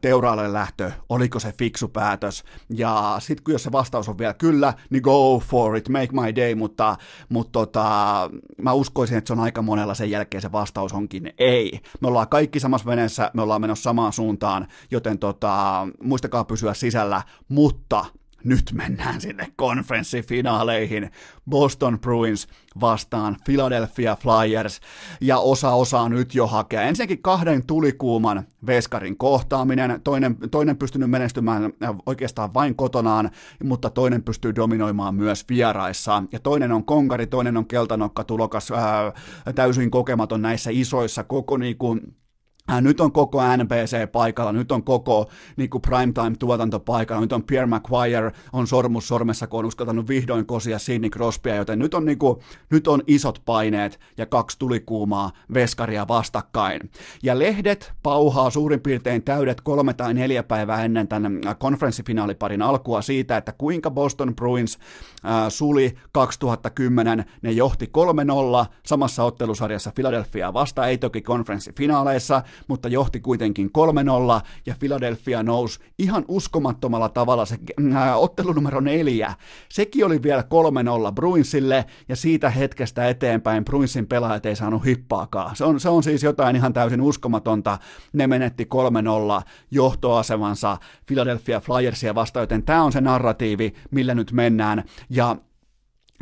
teuraalle lähtö, oliko se fiksu päätös, ja sitten kun jos se vastaus on vielä kyllä, niin go for it, make my day, mutta, mutta tota, mä uskoisin, että se on aika monella sen jälkeen se vastaus onkin ei. Me ollaan kaikki samassa veneessä, me ollaan menossa samaan suuntaan, joten tota, muistakaa pysyä pysyä sisällä, mutta nyt mennään sinne konferenssifinaaleihin. Boston Bruins vastaan Philadelphia Flyers ja osa osaa nyt jo hakea. Ensinnäkin kahden tulikuuman veskarin kohtaaminen, toinen, toinen pystynyt menestymään äh, oikeastaan vain kotonaan, mutta toinen pystyy dominoimaan myös vieraissa. Ja toinen on konkari, toinen on keltanokka tulokas, ää, täysin kokematon näissä isoissa koko niin kuin, Äh, nyt on koko NBC paikalla, nyt on koko niin kuin primetime-tuotanto paikalla, nyt on Pierre Maguire on sormus sormessa, kun on uskaltanut vihdoin kosia Sidney Crosbya, joten nyt on, niin kuin, nyt on isot paineet ja kaksi tulikuumaa veskaria vastakkain. Ja lehdet pauhaa suurin piirtein täydet kolme tai neljä päivää ennen tämän äh, konferenssifinaaliparin alkua siitä, että kuinka Boston Bruins äh, suli 2010, ne johti 3-0 samassa ottelusarjassa Philadelphia vasta, ei toki konferenssifinaaleissa, mutta johti kuitenkin 3-0 ja Philadelphia nousi ihan uskomattomalla tavalla se äh, ottelu numero neljä. Sekin oli vielä 3-0 Bruinsille ja siitä hetkestä eteenpäin Bruinsin pelaajat ei saanut hippaakaan. Se on, se on siis jotain ihan täysin uskomatonta. Ne menetti 3-0 johtoasemansa Philadelphia Flyersia vastaan, joten tämä on se narratiivi, millä nyt mennään. Ja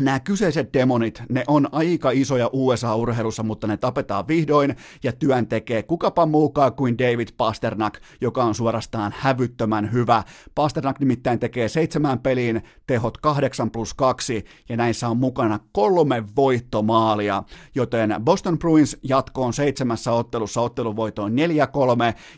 Nämä kyseiset demonit, ne on aika isoja USA-urheilussa, mutta ne tapetaan vihdoin ja työn tekee kukapa muukaan kuin David Pasternak, joka on suorastaan hävyttömän hyvä. Pasternak nimittäin tekee seitsemän peliin tehot 8 plus 2 ja näissä on mukana kolme voittomaalia, joten Boston Bruins jatkoon seitsemässä ottelussa otteluvoitoon 4-3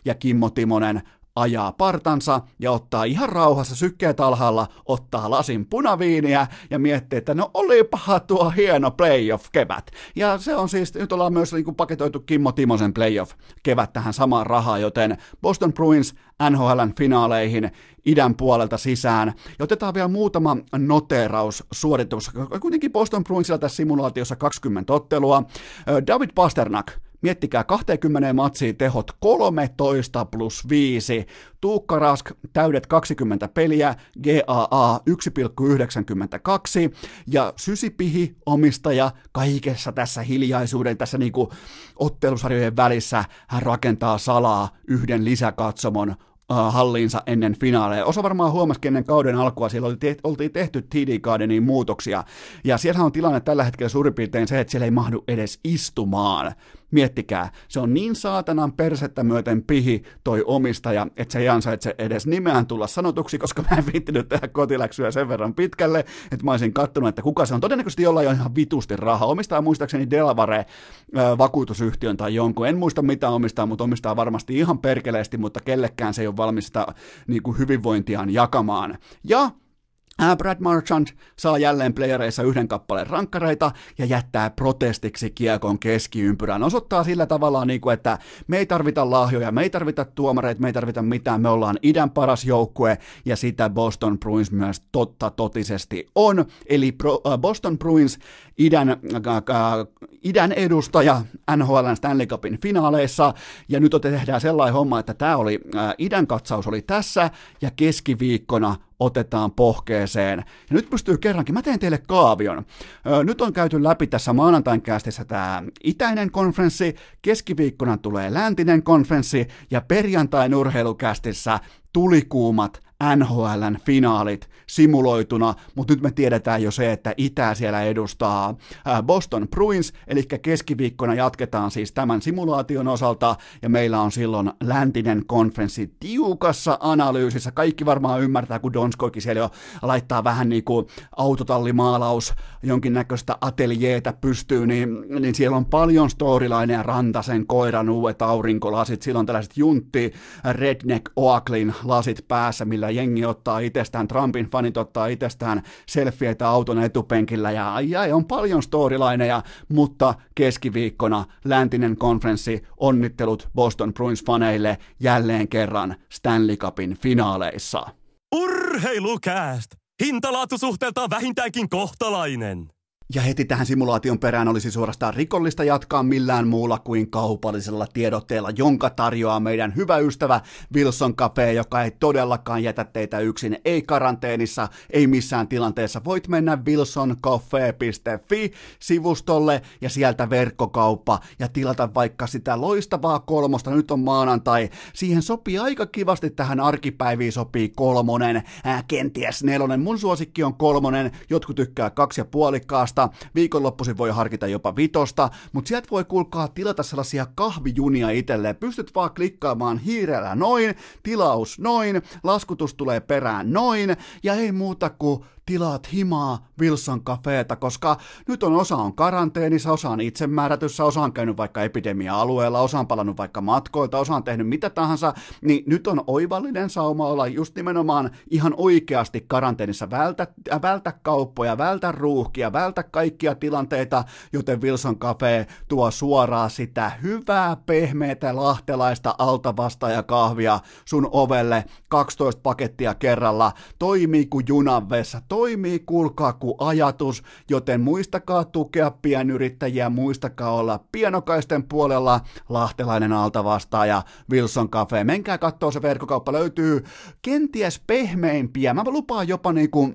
ja Kimmo Timonen ajaa partansa ja ottaa ihan rauhassa sykkeet alhaalla, ottaa lasin punaviiniä ja miettii, että no olipaha tuo hieno playoff-kevät. Ja se on siis, nyt ollaan myös niin kuin paketoitu Kimmo Timosen playoff-kevät tähän samaan rahaan, joten Boston Bruins NHLn finaaleihin idän puolelta sisään. Ja otetaan vielä muutama noteraus suoritus. Kuitenkin Boston Bruinsilla tässä simulaatiossa 20 ottelua. David Pasternak, Miettikää 20 matsiin tehot 13 plus 5. Tuukka Rask täydet 20 peliä, GAA 1,92 ja Sysipihi omistaja kaikessa tässä hiljaisuuden, tässä niinku ottelusarjojen välissä hän rakentaa salaa yhden lisäkatsomon halliinsa ennen finaaleja. Osa varmaan huomasi ennen kauden alkua, siellä oli te- oltiin tehty TD Gardenin muutoksia, ja siellä on tilanne tällä hetkellä suurin piirtein se, että siellä ei mahdu edes istumaan. Miettikää, se on niin saatanan persettä myöten pihi toi omistaja, että se ei ansaitse edes nimeään tulla sanotuksi, koska mä en viittinyt tehdä kotiläksyä sen verran pitkälle, että mä olisin kattonut, että kuka se on. Todennäköisesti jollain jo ihan vitusti rahaa. Omistaa muistaakseni Delaware vakuutusyhtiön tai jonkun. En muista mitä omistaa, mutta omistaa varmasti ihan perkeleesti, mutta kellekään se ei ole valmista niin kuin hyvinvointiaan jakamaan. Ja Brad Marchand saa jälleen playereissa yhden kappaleen rankkareita ja jättää protestiksi kiekon keskiympyrään. Osoittaa sillä tavalla, niin kuin, että me ei tarvita lahjoja, me ei tarvita tuomareita, me ei tarvita mitään, me ollaan idän paras joukkue ja sitä Boston Bruins myös totta totisesti on. Eli Boston Bruins idän, idän edustaja NHL Stanley Cupin finaaleissa ja nyt tehdään sellainen homma, että tämä oli, idän katsaus oli tässä ja keskiviikkona otetaan pohkeeseen. Ja nyt pystyy kerrankin, mä teen teille kaavion. Nyt on käyty läpi tässä maanantain kästissä tämä itäinen konferenssi, keskiviikkona tulee läntinen konferenssi ja perjantain urheilukästissä tulikuumat NHLn finaalit simuloituna, mutta nyt me tiedetään jo se, että Itä siellä edustaa Boston Bruins, eli keskiviikkona jatketaan siis tämän simulaation osalta, ja meillä on silloin läntinen konferenssi tiukassa analyysissä. Kaikki varmaan ymmärtää, kun Donskoikin siellä jo laittaa vähän niin kuin autotallimaalaus, jonkinnäköistä ateljeetä pystyy, niin, niin siellä on paljon storylineja, Rantasen koiran uudet aurinkolasit, silloin tällaiset juntti, Redneck Oaklin lasit päässä, millä jengi ottaa itsestään, Trumpin fanit ottaa itsestään selfieitä auton etupenkillä ja ai on paljon storylineja, mutta keskiviikkona läntinen konferenssi, onnittelut Boston Bruins faneille jälleen kerran Stanley Cupin finaaleissa. Urheilukääst! Hintalaatusuhteeltaan vähintäänkin kohtalainen. Ja heti tähän simulaation perään olisi suorastaan rikollista jatkaa millään muulla kuin kaupallisella tiedotteella, jonka tarjoaa meidän hyvä ystävä Wilson Cafe, joka ei todellakaan jätä teitä yksin, ei karanteenissa, ei missään tilanteessa. Voit mennä wilsoncafe.fi-sivustolle ja sieltä verkkokauppa ja tilata vaikka sitä loistavaa kolmosta. Nyt on maanantai. Siihen sopii aika kivasti tähän arkipäiviin sopii kolmonen, ää, kenties nelonen. Mun suosikki on kolmonen, jotkut tykkää kaksi ja puolikkaasta vitosta, viikonloppuisin voi harkita jopa vitosta, mutta sieltä voi kuulkaa tilata sellaisia kahvijunia itselleen. Pystyt vaan klikkaamaan hiirellä noin, tilaus noin, laskutus tulee perään noin, ja ei muuta kuin tilaat himaa Wilson Cafeeta, koska nyt on osa on karanteenissa, osa on itsemäärätyssä, osa on käynyt vaikka epidemia-alueella, osa on palannut vaikka matkoilta, osa on tehnyt mitä tahansa, niin nyt on oivallinen sauma olla just nimenomaan ihan oikeasti karanteenissa, vältä, äh, vältä kauppoja, vältä ruuhkia, vältä kaikkia tilanteita, joten Wilson Cafe tuo suoraan sitä hyvää, pehmeätä, lahtelaista kahvia sun ovelle, 12 pakettia kerralla, toimii kuin junanvessa, toimii, kuulkaa kuin ajatus, joten muistakaa tukea pienyrittäjiä, muistakaa olla pienokaisten puolella, lahtelainen altavastaaja Wilson Cafe. Menkää katsoa se verkkokauppa, löytyy kenties pehmeimpiä, mä lupaan jopa niinku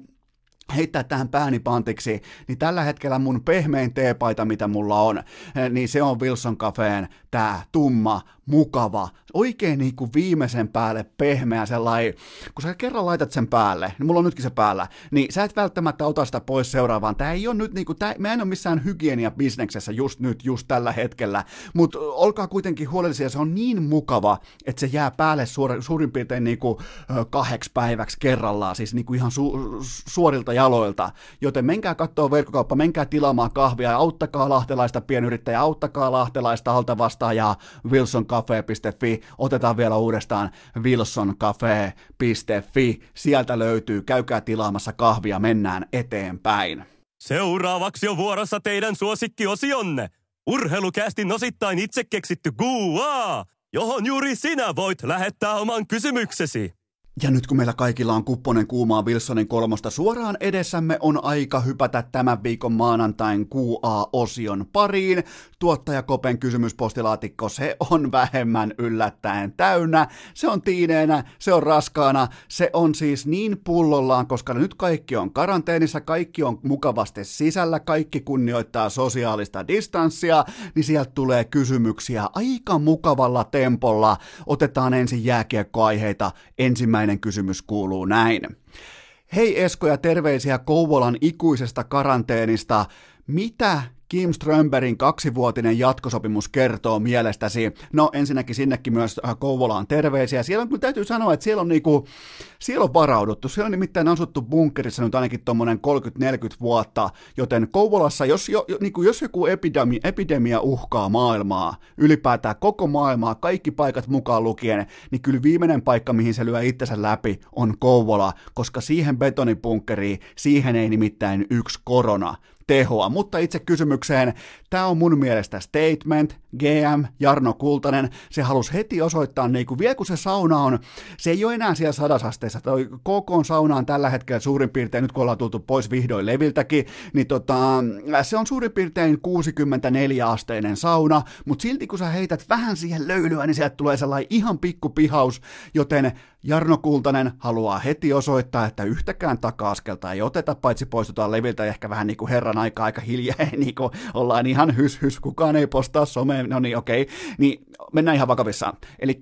heittää tähän pääni pantiksi, niin tällä hetkellä mun pehmein teepaita, mitä mulla on, niin se on Wilson Cafeen tää tumma, mukava, oikein niin kuin viimeisen päälle pehmeä sellainen, kun sä kerran laitat sen päälle, niin mulla on nytkin se päällä, niin sä et välttämättä ota sitä pois seuraavaan. Tää ei ole nyt niin kuin, tää, mä en ole missään hygienia-bisneksessä just nyt, just tällä hetkellä, mutta olkaa kuitenkin huolellisia, se on niin mukava, että se jää päälle suor, suurin piirtein niin kuin kahdeksi päiväksi kerrallaan, siis niin kuin ihan su, suorilta jaloilta, joten menkää katsoa verkkokauppa, menkää tilaamaan kahvia ja auttakaa lahtelaista pienyrittäjää, auttakaa lahtelaista altavastaajaa Wilson wilsoncafe.fi, otetaan vielä uudestaan wilsoncafe.fi, sieltä löytyy, käykää tilaamassa kahvia, mennään eteenpäin. Seuraavaksi on vuorossa teidän suosikkiosionne. Urheilukästin osittain itse keksitty Gua, johon juuri sinä voit lähettää oman kysymyksesi. Ja nyt kun meillä kaikilla on kupponen kuumaa Wilsonin kolmosta suoraan edessämme, on aika hypätä tämän viikon maanantain QA-osion pariin. Tuottaja Kopen kysymyspostilaatikko, se on vähemmän yllättäen täynnä, se on tiineenä, se on raskaana, se on siis niin pullollaan, koska nyt kaikki on karanteenissa, kaikki on mukavasti sisällä, kaikki kunnioittaa sosiaalista distanssia, niin sieltä tulee kysymyksiä aika mukavalla tempolla. Otetaan ensin jääkiekkoaiheita ensimmäinen ensimmäinen kysymys kuuluu näin. Hei Esko ja terveisiä Kouvolan ikuisesta karanteenista. Mitä Kim Strömbergin kaksivuotinen jatkosopimus kertoo mielestäsi? No ensinnäkin sinnekin myös äh, Kouvolaan terveisiä. Siellä on, täytyy sanoa, että siellä on, niinku, siellä on varauduttu. Siellä on nimittäin asuttu bunkerissa nyt ainakin tuommoinen 30-40 vuotta, joten Kouvolassa, jos, jo, niinku, jos joku epidemia, epidemia uhkaa maailmaa, ylipäätään koko maailmaa, kaikki paikat mukaan lukien, niin kyllä viimeinen paikka, mihin se lyö itsensä läpi, on Kouvola, koska siihen betonipunkkeriin, siihen ei nimittäin yksi korona tehoa. Mutta itse kysymykseen, tämä on mun mielestä statement, GM, Jarno Kultanen, se halusi heti osoittaa, niin kuin vielä kun se sauna on, se ei ole enää siellä sadasasteessa, toi KK on tällä hetkellä suurin piirtein, nyt kun ollaan tultu pois vihdoin leviltäkin, niin tota, se on suurin piirtein 64-asteinen sauna, mutta silti kun sä heität vähän siihen löylyä, niin sieltä tulee sellainen ihan pikku pihaus, joten Jarno Kultanen haluaa heti osoittaa, että yhtäkään taka-askelta ei oteta, paitsi poistutaan leviltä ehkä vähän niin kuin herran aika aika hiljaa, niin kuin ollaan ihan hys hys, kukaan ei postaa someen, no niin okei, okay. niin mennään ihan vakavissaan. Eli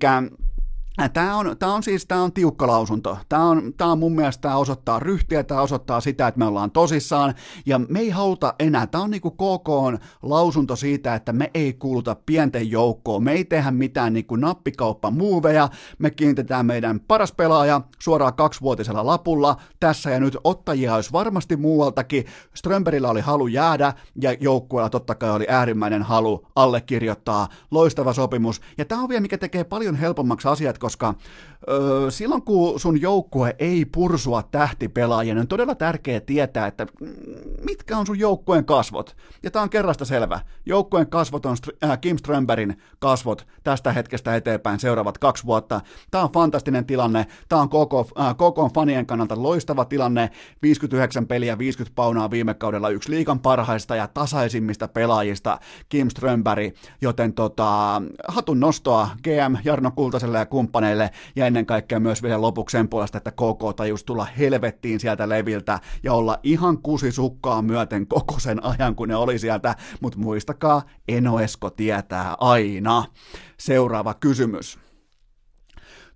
Tämä on, tämä on siis tämä on tiukka lausunto. Tämä on, tämä on mun mielestä tämä osoittaa ryhtiä, tämä osoittaa sitä, että me ollaan tosissaan, ja me ei haluta enää. Tämä on niin kuin KK on lausunto siitä, että me ei kuuluta pienten joukkoon, me ei tehdä mitään niin nappikauppamuoveja, me kiinnitetään meidän paras pelaaja suoraan kaksivuotisella lapulla, tässä ja nyt ottajia olisi varmasti muualtakin. Strömberillä oli halu jäädä, ja joukkueella totta kai oli äärimmäinen halu allekirjoittaa loistava sopimus, ja tämä on vielä mikä tekee paljon helpommaksi asiat, koska silloin kun sun joukkue ei pursua tähtipelaajia, niin on todella tärkeää tietää, että mitkä on sun joukkueen kasvot. Ja tämä on kerrasta selvä. Joukkueen kasvot on äh, Kim Strömbergin kasvot tästä hetkestä eteenpäin seuraavat kaksi vuotta. Tämä on fantastinen tilanne. Tämä on koko, äh, koko fanien kannalta loistava tilanne. 59 peliä, 50 paunaa viime kaudella yksi liikan parhaista ja tasaisimmista pelaajista Kim Strömberg, joten tota, hatun nostoa GM Jarno Kultaselle ja kumppaneille ja ennen kaikkea myös vielä lopuksi sen puolesta, että KK tajus tulla helvettiin sieltä leviltä ja olla ihan kusisukkaa myöten koko sen ajan, kun ne oli sieltä, mutta muistakaa, Enoesko tietää aina. Seuraava kysymys.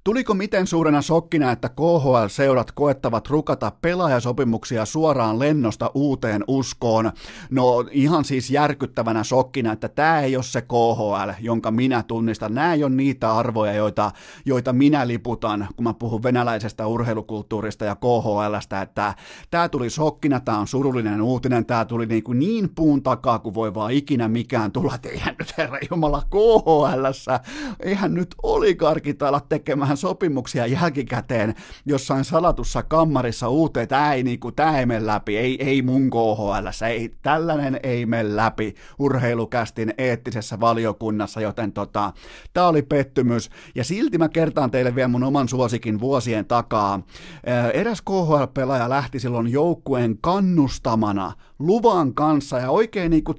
Tuliko miten suurena shokkina, että KHL-seurat koettavat rukata pelaajasopimuksia suoraan lennosta uuteen uskoon? No ihan siis järkyttävänä shokkina, että tämä ei ole se KHL, jonka minä tunnistan. Nämä ei ole niitä arvoja, joita, joita minä liputan, kun mä puhun venäläisestä urheilukulttuurista ja KHLstä, että tämä tuli shokkina, tämä on surullinen uutinen, tämä tuli niin, kuin niin puun takaa kuin voi vaan ikinä mikään tulla, eihän nyt herra Jumala KHLssä, eihän nyt oligarkit ala tekemään tehdään sopimuksia jälkikäteen jossain salatussa kammarissa uuteen, että ei, niin kuin, tämä ei mene läpi, ei, ei mun KHL, ei, tällainen ei mene läpi urheilukästin eettisessä valiokunnassa, joten tota, tämä oli pettymys. Ja silti mä kertaan teille vielä mun oman suosikin vuosien takaa. Eräs KHL-pelaaja lähti silloin joukkueen kannustamana luvan kanssa ja oikein niin kuin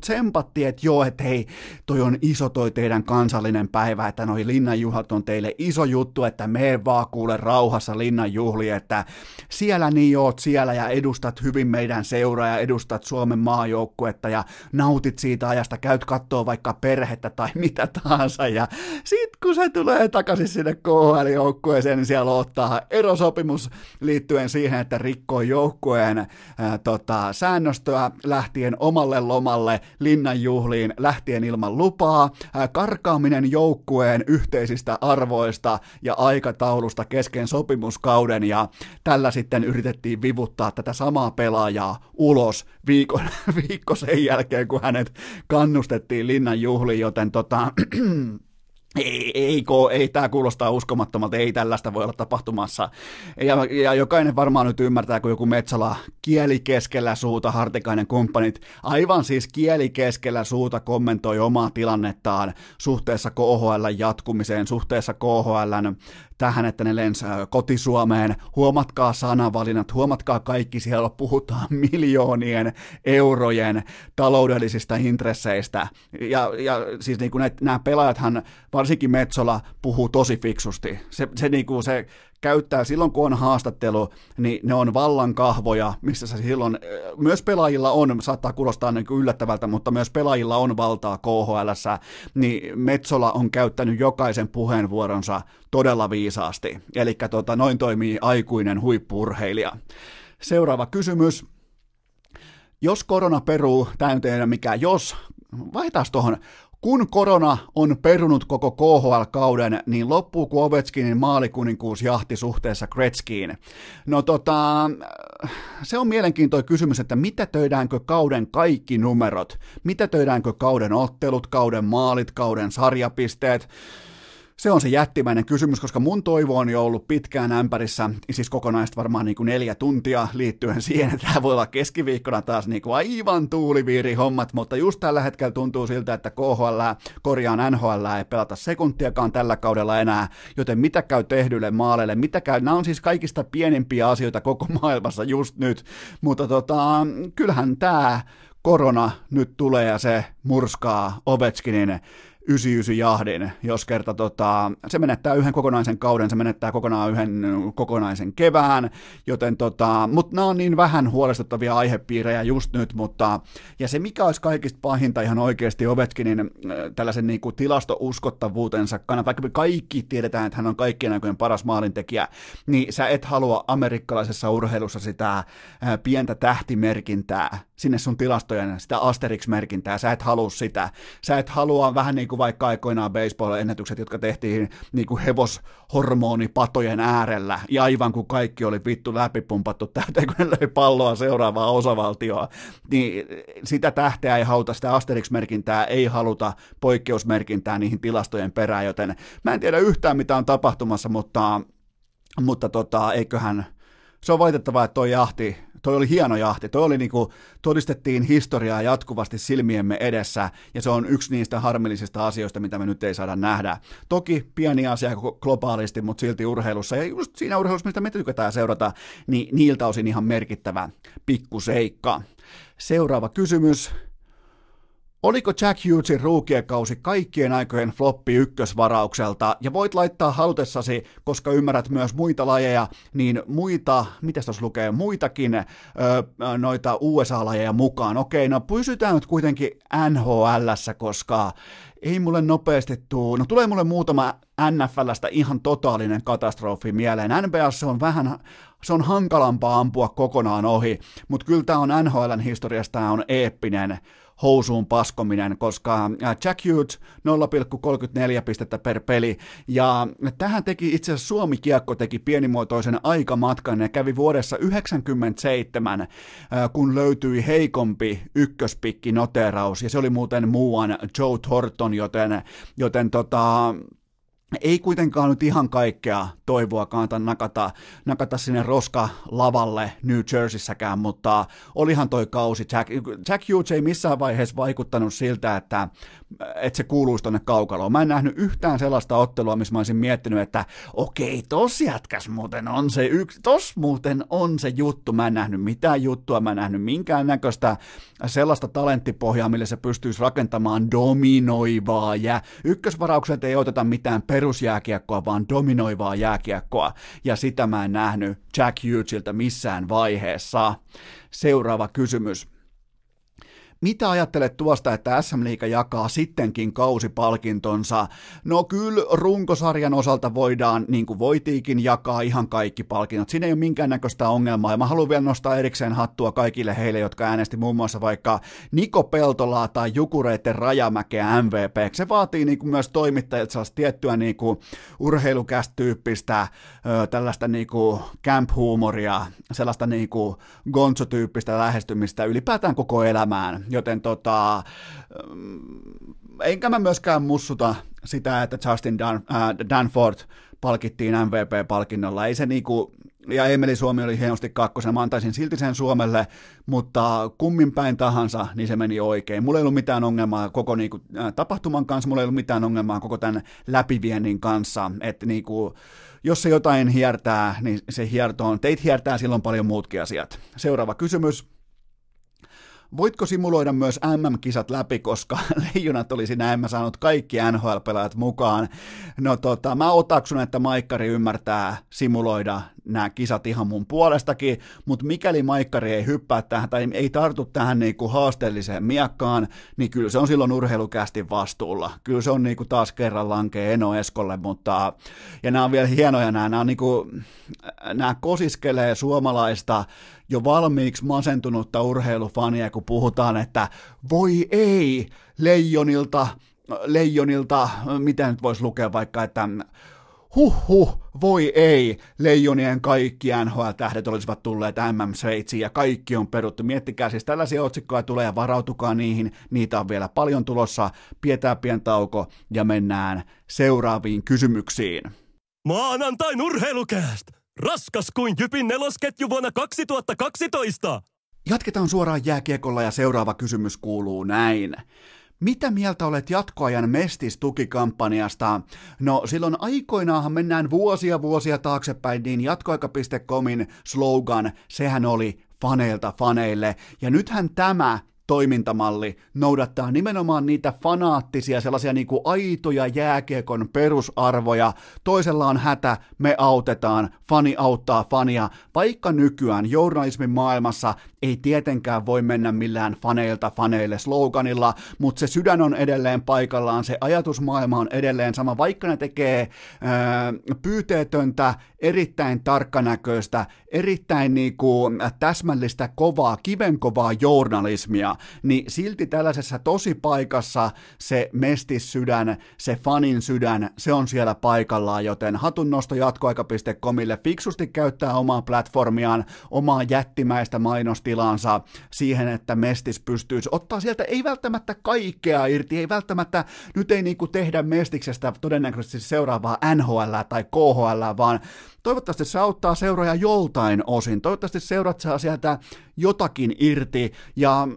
että joo, että hei, toi on iso toi teidän kansallinen päivä, että noi linnanjuhlat on teille iso juttu, että me vaan kuule rauhassa linnanjuhli, että siellä niin oot siellä ja edustat hyvin meidän seuraa ja edustat Suomen maajoukkuetta ja nautit siitä ajasta, käyt kattoo vaikka perhettä tai mitä tahansa ja sit kun se tulee takaisin sinne KHL-joukkueeseen, niin siellä ottaa erosopimus liittyen siihen, että rikkoo joukkueen ää, tota, säännöstöä lähtien omalle lomalle, linnanjuhliin lähtien ilman lupaa, karkaaminen joukkueen yhteisistä arvoista ja aikataulusta kesken sopimuskauden ja tällä sitten yritettiin vivuttaa tätä samaa pelaajaa ulos viikon, viikko sen jälkeen, kun hänet kannustettiin linnanjuhliin, joten tota, ei, ei, ei, ei tämä kuulostaa uskomattomalta, ei tällaista voi olla tapahtumassa. Ja, ja jokainen varmaan nyt ymmärtää, kun joku Metsola kieli keskellä suuta, Hartikainen kumppanit, aivan siis kieli keskellä suuta kommentoi omaa tilannettaan suhteessa KHL jatkumiseen, suhteessa KHL tähän, että ne lens kotisuomeen. Huomatkaa sanavalinnat, huomatkaa kaikki, siellä puhutaan miljoonien eurojen taloudellisista intresseistä. Ja, ja siis niin kuin nämä pelaajathan, varsinkin Metsola, puhuu tosi fiksusti. Se, se, niin kuin se käyttää silloin, kun on haastattelu, niin ne on vallan kahvoja, missä se silloin, myös pelaajilla on, saattaa kuulostaa niin kuin yllättävältä, mutta myös pelaajilla on valtaa KHL, niin Metsola on käyttänyt jokaisen puheenvuoronsa todella viisaasti. Eli tota, noin toimii aikuinen huippurheilija. Seuraava kysymys. Jos korona peruu, tämä ei tehdä mikään jos, vaihdetaan tuohon kun korona on perunut koko KHL-kauden, niin loppuuko Ovechkinin jahti suhteessa Gretzkiin? No tota, se on mielenkiintoinen kysymys, että mitä töidäänkö kauden kaikki numerot? Mitä töidäänkö kauden ottelut, kauden maalit, kauden sarjapisteet? Se on se jättimäinen kysymys, koska mun toivo on jo ollut pitkään ämpärissä, siis kokonaista varmaan niin kuin neljä tuntia liittyen siihen, että tämä voi olla keskiviikkona taas niin kuin aivan tuuliviiri hommat, mutta just tällä hetkellä tuntuu siltä, että KHL, korjaan NHL ei pelata sekuntiakaan tällä kaudella enää, joten mitä käy tehdylle maaleille, mitä käy, nämä on siis kaikista pienimpiä asioita koko maailmassa just nyt, mutta tota, kyllähän tämä korona nyt tulee ja se murskaa Ovechkinin 99 jahdin, jos kerta tota, se menettää yhden kokonaisen kauden, se menettää kokonaan yhden kokonaisen kevään, joten tota, mutta nämä on niin vähän huolestuttavia aihepiirejä just nyt, mutta ja se mikä olisi kaikista pahinta ihan oikeasti Ovetkinin äh, tällaisen niin kuin tilastouskottavuutensa kannalta, vaikka me kaikki tiedetään, että hän on kaikkien aikojen paras maalintekijä, niin sä et halua amerikkalaisessa urheilussa sitä äh, pientä tähtimerkintää sinne sun tilastojen, sitä Asterix-merkintää, sä et halua sitä, sä et halua vähän niin kuin vaikka aikoinaan baseball-ennätykset, jotka tehtiin niin kuin hevoshormonipatojen äärellä, ja aivan kuin kaikki oli vittu läpipumpattu täyteen, kun ne löi palloa seuraavaa osavaltioa, niin sitä tähteä ei haluta, sitä Asterix-merkintää ei haluta poikkeusmerkintää niihin tilastojen perään, joten mä en tiedä yhtään mitä on tapahtumassa, mutta, mutta tota, eiköhän se on valitettavaa, että toi jahti toi oli hieno jahti, toi oli niinku, todistettiin historiaa jatkuvasti silmiemme edessä, ja se on yksi niistä harmillisista asioista, mitä me nyt ei saada nähdä. Toki pieni asia globaalisti, mutta silti urheilussa, ja just siinä urheilussa, mistä me tykätään seurata, niin niiltä osin ihan merkittävä pikkuseikka. Seuraava kysymys. Oliko Jack Hughesin ruukiekausi kaikkien aikojen floppi ykkösvaraukselta, ja voit laittaa halutessasi, koska ymmärrät myös muita lajeja, niin muita, mitä tuossa lukee, muitakin öö, noita USA-lajeja mukaan. Okei, no pysytään nyt kuitenkin nhl koska ei mulle nopeasti tuu, no tulee mulle muutama NFLstä ihan totaalinen katastrofi mieleen. NBA se on vähän, se on hankalampaa ampua kokonaan ohi, mutta kyllä tämä on NHLn historiasta, on eeppinen housuun paskominen, koska äh, Jack Hughes 0,34 pistettä per peli, ja tähän teki itse asiassa Suomi Kiekko teki pienimuotoisen aikamatkan, ja kävi vuodessa 97, äh, kun löytyi heikompi ykköspikki noteraus, ja se oli muuten muuan Joe Thornton, joten, joten tota, ei kuitenkaan nyt ihan kaikkea toivoa kannata nakata, nakata sinne roska-lavalle New Jerseyssäkään, mutta olihan toi kausi. Jack, Jack Hughes ei missään vaiheessa vaikuttanut siltä, että, että se kuuluisi tonne kaukaloon. Mä en nähnyt yhtään sellaista ottelua, missä mä olisin miettinyt, että okei, tos jätkäs muuten on se yksi, tos muuten on se juttu. Mä en nähnyt mitään juttua, mä en nähnyt minkään näköistä sellaista talenttipohjaa, millä se pystyisi rakentamaan dominoivaa ja ykkösvaraukset ei oteta mitään perusjääkiekkoa, vaan dominoivaa jääkiekkoa, ja sitä mä en nähnyt Jack Hughesilta missään vaiheessa. Seuraava kysymys. Mitä ajattelet tuosta, että SM Liiga jakaa sittenkin kausipalkintonsa? No kyllä runkosarjan osalta voidaan, niin kuin voitiikin, jakaa ihan kaikki palkinnot. Siinä ei ole minkäännäköistä ongelmaa. Ja mä haluan vielä nostaa erikseen hattua kaikille heille, jotka äänesti muun muassa vaikka Niko Peltolaa tai Jukureiden Rajamäkeä MVP. Se vaatii niin kuin myös toimittajat sellaista tiettyä niin kuin urheilukästyyppistä, tällaista niin kuin camp-huumoria, sellaista niin kuin gonzo-tyyppistä lähestymistä ylipäätään koko elämään joten tota, enkä mä myöskään mussuta sitä, että Justin Dan, äh, Danford palkittiin MVP-palkinnolla. Ei se niinku, ja Emeli Suomi oli hienosti kakkosen, mä antaisin silti sen Suomelle, mutta kummin päin tahansa, niin se meni oikein. Mulla ei ollut mitään ongelmaa koko niinku, äh, tapahtuman kanssa, mulla ei ollut mitään ongelmaa koko tämän läpiviennin kanssa, että niinku, jos se jotain hiertää, niin se hiertoon. Teit hiertää silloin paljon muutkin asiat. Seuraava kysymys. Voitko simuloida myös MM-kisat läpi, koska leijonat olisi näemmä saanut kaikki NHL-pelaajat mukaan? No tota, mä otaksun, että Maikkari ymmärtää simuloida nämä kisat ihan mun puolestakin, mutta mikäli Maikkari ei hyppää tähän tai ei tartu tähän niinku haasteelliseen miakkaan, niin kyllä se on silloin urheilukästi vastuulla. Kyllä se on niinku taas kerran lankee Eno Eskolle, mutta ja nämä on vielä hienoja nämä, nämä, on niinku, nämä kosiskelee suomalaista jo valmiiksi masentunutta urheilufania, kun puhutaan, että voi ei, leijonilta, leijonilta, mitä nyt voisi lukea vaikka, että huh huh, voi ei, leijonien kaikki NHL-tähdet olisivat tulleet MM Sveitsiin ja kaikki on peruttu. Miettikää siis tällaisia otsikkoja tulee ja varautukaa niihin, niitä on vielä paljon tulossa. Pietää pien tauko ja mennään seuraaviin kysymyksiin. Maanantain urheilukääst! Raskas kuin Jypin nelosketju vuonna 2012! Jatketaan suoraan jääkiekolla ja seuraava kysymys kuuluu näin. Mitä mieltä olet jatkoajan Mestis-tukikampanjasta? No silloin aikoinaanhan mennään vuosia vuosia taaksepäin, niin jatkoaika.comin slogan, sehän oli faneilta faneille. Ja nythän tämä toimintamalli noudattaa nimenomaan niitä fanaattisia, sellaisia niin kuin aitoja jääkiekon perusarvoja. Toisella on hätä, me autetaan, fani auttaa fania, vaikka nykyään journalismin maailmassa ei tietenkään voi mennä millään faneilta faneille sloganilla, mutta se sydän on edelleen paikallaan, se ajatusmaailma on edelleen sama, vaikka ne tekee ää, pyyteetöntä, erittäin tarkkanäköistä, erittäin niinku täsmällistä, kovaa, kivenkovaa journalismia, niin silti tällaisessa tosipaikassa se mestissydän, se fanin sydän, se on siellä paikallaan, joten hatunnosto jatkoaika.comille fiksusti käyttää omaa platformiaan, omaa jättimäistä mainostilansa siihen, että mestis pystyisi ottaa sieltä ei välttämättä kaikkea irti, ei välttämättä, nyt ei niinku tehdä mestiksestä todennäköisesti seuraavaa NHL tai KHL, vaan toivottavasti se auttaa seuroja joltain osin, toivottavasti seurat saa sieltä jotakin irti, ja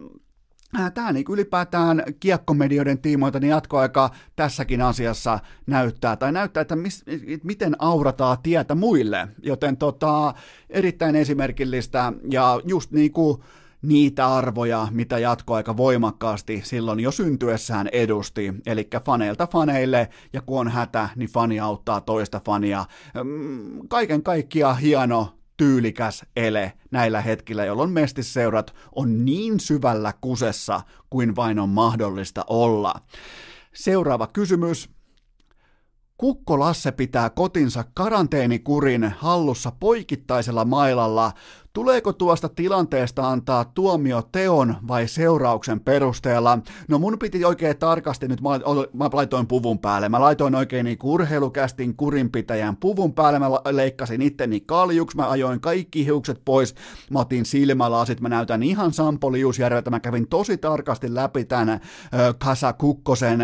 Tämä niin ylipäätään kiekkomedioiden tiimoilta niin jatkoaika tässäkin asiassa näyttää, tai näyttää, että mis, miten aurataan tietä muille, joten tota, erittäin esimerkillistä, ja just niin kuin niitä arvoja, mitä jatkoaika voimakkaasti silloin jo syntyessään edusti, eli faneilta faneille, ja kun on hätä, niin fani auttaa toista fania. Kaiken kaikkiaan hieno tyylikäs ele näillä hetkillä, jolloin mestisseurat on niin syvällä kusessa kuin vain on mahdollista olla. Seuraava kysymys. Kukko Lasse pitää kotinsa karanteenikurin hallussa poikittaisella mailalla. Tuleeko tuosta tilanteesta antaa tuomio teon vai seurauksen perusteella? No mun piti oikein tarkasti nyt, mä, laitoin puvun päälle. Mä laitoin oikein niin urheilukästin kurinpitäjän puvun päälle. Mä leikkasin itteni kaljuksi, mä ajoin kaikki hiukset pois. Mä otin silmälasit, mä näytän ihan Sampo Liusjärveltä. Mä kävin tosi tarkasti läpi tämän Kasa Kukkosen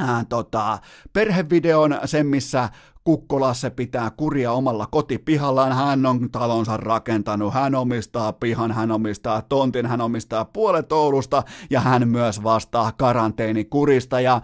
äh, tota, perhevideon, sen missä Kukkolasse pitää kuria omalla kotipihallaan, hän on talonsa rakentanut, hän omistaa pihan, hän omistaa tontin, hän omistaa puolet Oulusta ja hän myös vastaa karanteenikurista. Ja,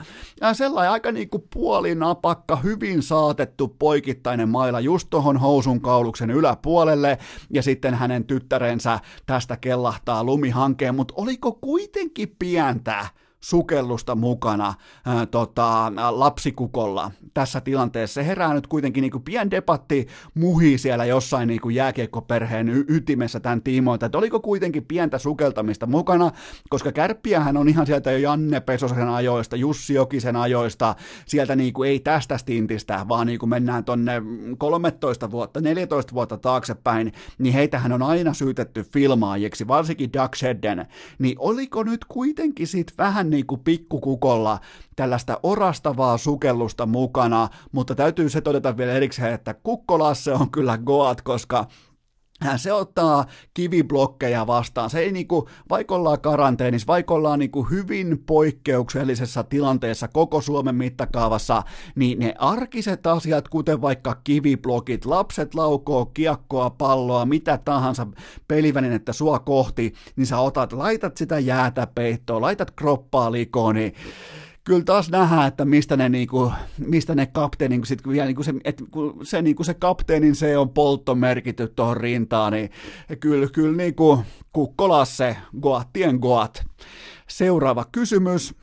sellainen aika niinku puolinapakka, hyvin saatettu poikittainen maila just tohon housun kauluksen yläpuolelle. Ja sitten hänen tyttärensä tästä kellahtaa lumihankeen, mutta oliko kuitenkin pientä sukellusta mukana ää, tota, lapsikukolla tässä tilanteessa. Se herää nyt kuitenkin niin pien debatti muhi siellä jossain niin kuin jääkiekkoperheen y- ytimessä tämän tiimoilta, että oliko kuitenkin pientä sukeltamista mukana, koska kärppiähän on ihan sieltä jo Janne Pesosen ajoista, Jussi Jokisen ajoista, sieltä niin kuin ei tästä stintistä, vaan niin kuin mennään tonne 13 vuotta, 14 vuotta taaksepäin, niin heitähän on aina syytetty filmaajiksi, varsinkin Doug Shedden, niin oliko nyt kuitenkin sit vähän niin kuin pikkukukolla tällaista orastavaa sukellusta mukana, mutta täytyy se todeta vielä erikseen, että Kukkolasse on kyllä Goat, koska se ottaa kiviblokkeja vastaan. Se ei niinku, vaikka ollaan karanteenissa, vaikka ollaan niinku hyvin poikkeuksellisessa tilanteessa koko Suomen mittakaavassa, niin ne arkiset asiat, kuten vaikka kiviblokit, lapset laukoo kiekkoa, palloa, mitä tahansa pelivälinettä sua kohti, niin sä otat, laitat sitä jäätä peittoon, laitat kroppaa likoon, niin kyllä taas nähdään, että mistä ne, niinku, mistä ne kapteeni, niinku sit, vielä niinku se, et, kun se, niinku se kapteenin se on poltto merkitty tuohon rintaan, niin kyllä, kyllä niinku, kukkolasse, goattien goat. Seuraava kysymys.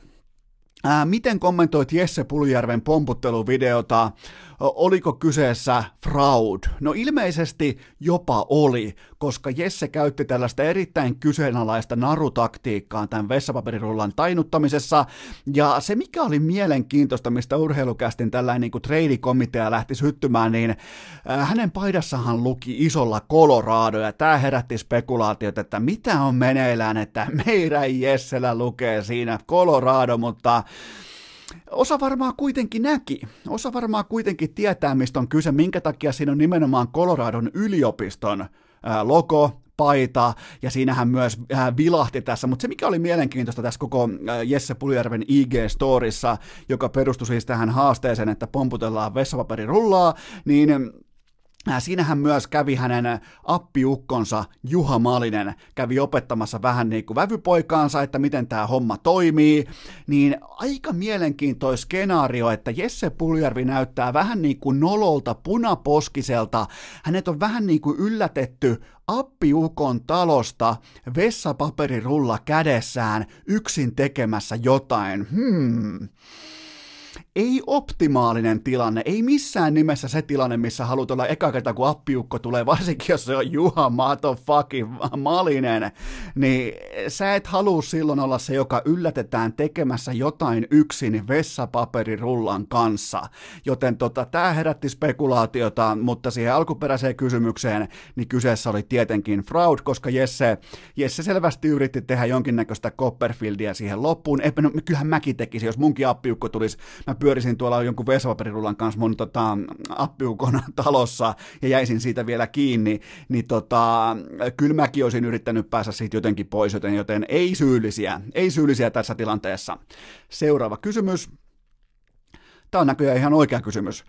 Ää, miten kommentoit Jesse Puljärven pomputteluvideota? Oliko kyseessä fraud? No ilmeisesti jopa oli, koska Jesse käytti tällaista erittäin kyseenalaista narutaktiikkaa tämän vessapaperirullan tainuttamisessa, ja se mikä oli mielenkiintoista, mistä urheilukästin tällainen niin treidikomitea lähti syttymään, niin hänen paidassahan luki isolla Colorado, ja tämä herätti spekulaatiot, että mitä on meneillään, että meidän Jessellä lukee siinä Colorado, mutta Osa varmaan kuitenkin näki, osa varmaan kuitenkin tietää, mistä on kyse, minkä takia siinä on nimenomaan Coloradon yliopiston logo, paita, ja siinähän myös vilahti tässä, mutta se mikä oli mielenkiintoista tässä koko Jesse Puljärven IG-storissa, joka perustui siis tähän haasteeseen, että pomputellaan vessapaperirullaa, niin siinähän myös kävi hänen appiukkonsa Juha Malinen, kävi opettamassa vähän niin kuin vävypoikaansa, että miten tämä homma toimii, niin aika mielenkiintoinen skenaario, että Jesse Puljärvi näyttää vähän niin kuin nololta punaposkiselta, hänet on vähän niin kuin yllätetty appiukon talosta vessapaperirulla kädessään yksin tekemässä jotain. Hmm ei optimaalinen tilanne, ei missään nimessä se tilanne, missä haluat olla eka kerta, kun appiukko tulee, varsinkin jos se on Juha Mato fucking Malinen, niin sä et halua silloin olla se, joka yllätetään tekemässä jotain yksin vessapaperirullan kanssa. Joten tota, tämä herätti spekulaatiota, mutta siihen alkuperäiseen kysymykseen, niin kyseessä oli tietenkin fraud, koska Jesse, Jesse selvästi yritti tehdä jonkinnäköistä Copperfieldia siihen loppuun. Ei, no, kyllähän mäkin tekisin, jos munkin appiukko tulisi, mä pyörisin tuolla jonkun vesapaperirullan kanssa mun tota, appiukon talossa ja jäisin siitä vielä kiinni, niin tota, kyllä mäkin olisin yrittänyt päästä siitä jotenkin pois, joten, joten ei syyllisiä, ei syyllisiä tässä tilanteessa. Seuraava kysymys. Tämä on näköjään ihan oikea kysymys.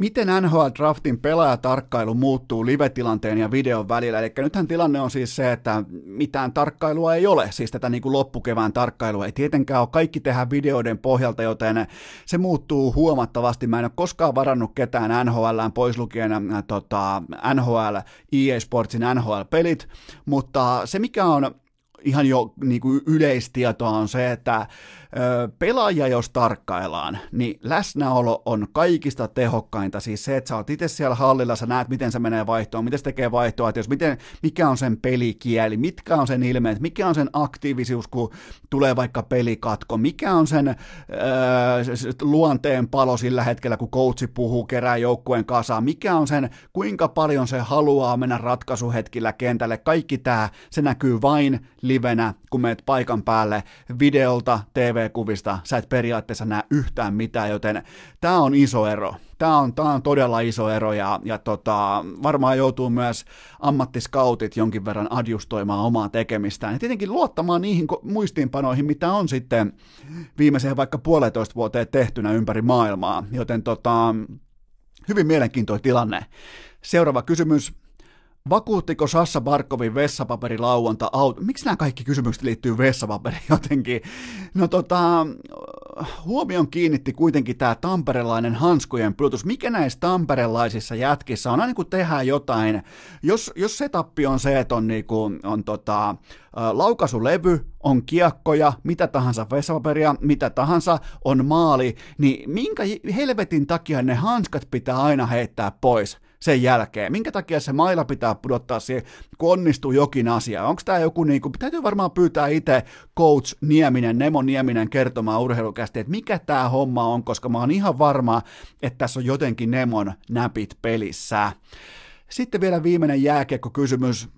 Miten NHL Draftin pelaajatarkkailu muuttuu live-tilanteen ja videon välillä? Eli nythän tilanne on siis se, että mitään tarkkailua ei ole, siis tätä niin kuin loppukevään tarkkailua ei tietenkään ole. Kaikki tehdään videoiden pohjalta, joten se muuttuu huomattavasti. Mä en ole koskaan varannut ketään NHLään pois lukien äh, tota, NHL, EA Sportsin NHL-pelit, mutta se mikä on ihan jo niin kuin yleistietoa on se, että Pelaajia jos tarkkaillaan, niin läsnäolo on kaikista tehokkainta. Siis se, että sä oot itse siellä hallilla, sä näet, miten se menee vaihtoon, miten se tekee vaihtoa, että jos miten, mikä on sen pelikieli, mitkä on sen ilmeet, mikä on sen aktiivisuus, kun tulee vaikka pelikatko, mikä on sen öö, luonteen palo sillä hetkellä, kun coachi puhuu, kerää joukkueen kasaan, mikä on sen, kuinka paljon se haluaa mennä ratkaisuhetkillä kentälle, kaikki tämä, se näkyy vain livenä, kun meet paikan päälle videolta, TV TV-kuvista sä et periaatteessa näe yhtään mitään, joten tämä on iso ero. Tämä on, tää on todella iso ero ja, ja tota, varmaan joutuu myös ammattiskautit jonkin verran adjustoimaan omaa tekemistään ja tietenkin luottamaan niihin muistiinpanoihin, mitä on sitten viimeiseen vaikka puolitoista vuoteen tehtynä ympäri maailmaa, joten tota, hyvin mielenkiintoinen tilanne. Seuraava kysymys. Vakuuttiko Sassa Barkovin vessapaperilauonta auto? Miksi nämä kaikki kysymykset liittyy vessapaperiin jotenkin? No tota, huomion kiinnitti kuitenkin tämä tamperelainen hanskujen plutus. Mikä näissä tamperelaisissa jätkissä on aina kun tehdään jotain, jos, jos setappi on se, että on, niinku, on tota, laukasulevy, on kiekkoja, mitä tahansa vessapaperia, mitä tahansa, on maali, niin minkä helvetin takia ne hanskat pitää aina heittää pois? Sen jälkeen? Minkä takia se maila pitää pudottaa siihen, kun onnistuu jokin asia? Onko tämä joku, niin kuin, täytyy varmaan pyytää itse coach Nieminen, Nemo Nieminen kertomaan urheilukästi, että mikä tämä homma on, koska mä oon ihan varma, että tässä on jotenkin Nemon näpit pelissä. Sitten vielä viimeinen jääkiekko-kysymys.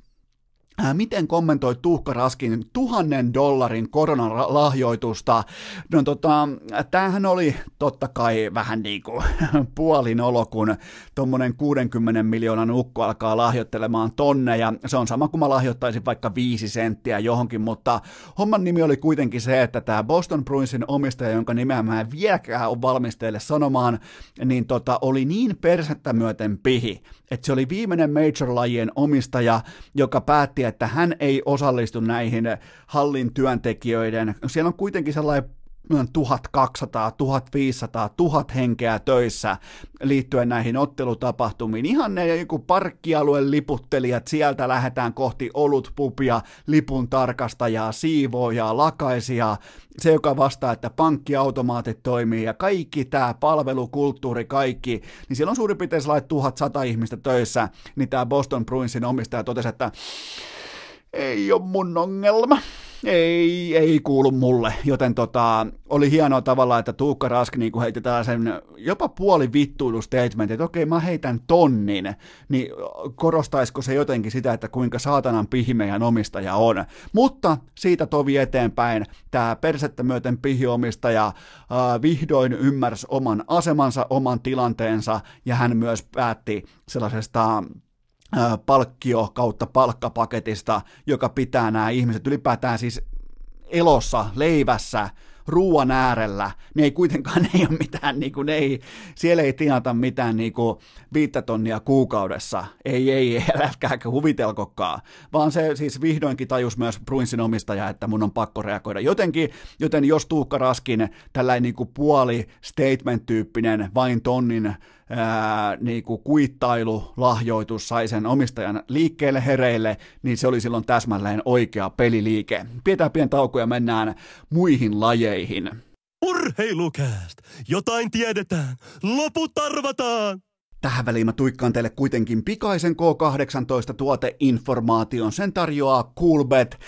Miten kommentoit Tuukka Raskin tuhannen dollarin koronalahjoitusta? No tota, tämähän oli totta kai vähän niin kuin puolin olo, kun tuommoinen 60 miljoonan ukko alkaa lahjoittelemaan tonneja. Se on sama kuin mä lahjoittaisin vaikka viisi senttiä johonkin, mutta homman nimi oli kuitenkin se, että tämä Boston Bruinsin omistaja, jonka nimeä mä en vieläkään ole valmis teille sanomaan, niin tota, oli niin persettä myöten pihi, että se oli viimeinen major-lajien omistaja, joka päätti, että hän ei osallistu näihin hallin työntekijöiden, siellä on kuitenkin sellainen 1200, 1500, 1000 henkeä töissä liittyen näihin ottelutapahtumiin. Ihan ne joku parkkialueen liputtelijat, sieltä lähdetään kohti olutpupia, lipun tarkastajaa, siivoojaa, lakaisia, se joka vastaa, että pankkiautomaatit toimii ja kaikki tämä palvelukulttuuri, kaikki, niin siellä on suurin piirtein sellainen 1100 ihmistä töissä, niin tämä Boston Bruinsin omistaja totesi, että ei ole mun ongelma. Ei, ei kuulu mulle, joten tota, oli hienoa tavalla, että Tuukka Rask niin heitti tällaisen jopa puoli vittuilu statement, että okei mä heitän tonnin, niin korostaisiko se jotenkin sitä, että kuinka saatanan pihmeän omistaja on. Mutta siitä tovi eteenpäin. Tämä persettä myöten pihiomistaja äh, vihdoin ymmärsi oman asemansa, oman tilanteensa ja hän myös päätti sellaisesta palkkio kautta palkkapaketista, joka pitää nämä ihmiset ylipäätään siis elossa, leivässä, ruoan äärellä, niin ei kuitenkaan ne ei ole mitään, niin kuin, ne ei, siellä ei tienata mitään niin kuin, viittä tonnia kuukaudessa, ei, ei, älkääkö huvitelkokaan, vaan se siis vihdoinkin tajus myös Bruinsin omistaja, että mun on pakko reagoida. Jotenkin, joten jos Tuukka Raskin tällainen niin kuin puoli statement-tyyppinen vain tonnin ää, niin kuin kuittailulahjoitus sai sen omistajan liikkeelle hereille, niin se oli silloin täsmälleen oikea peliliike. Pidetään pieni tauko ja mennään muihin lajeihin. Urheilukääst! Jotain tiedetään! Loput arvataan! Tähän väliin mä tuikkaan teille kuitenkin pikaisen K18-tuoteinformaation. Sen tarjoaa Coolbet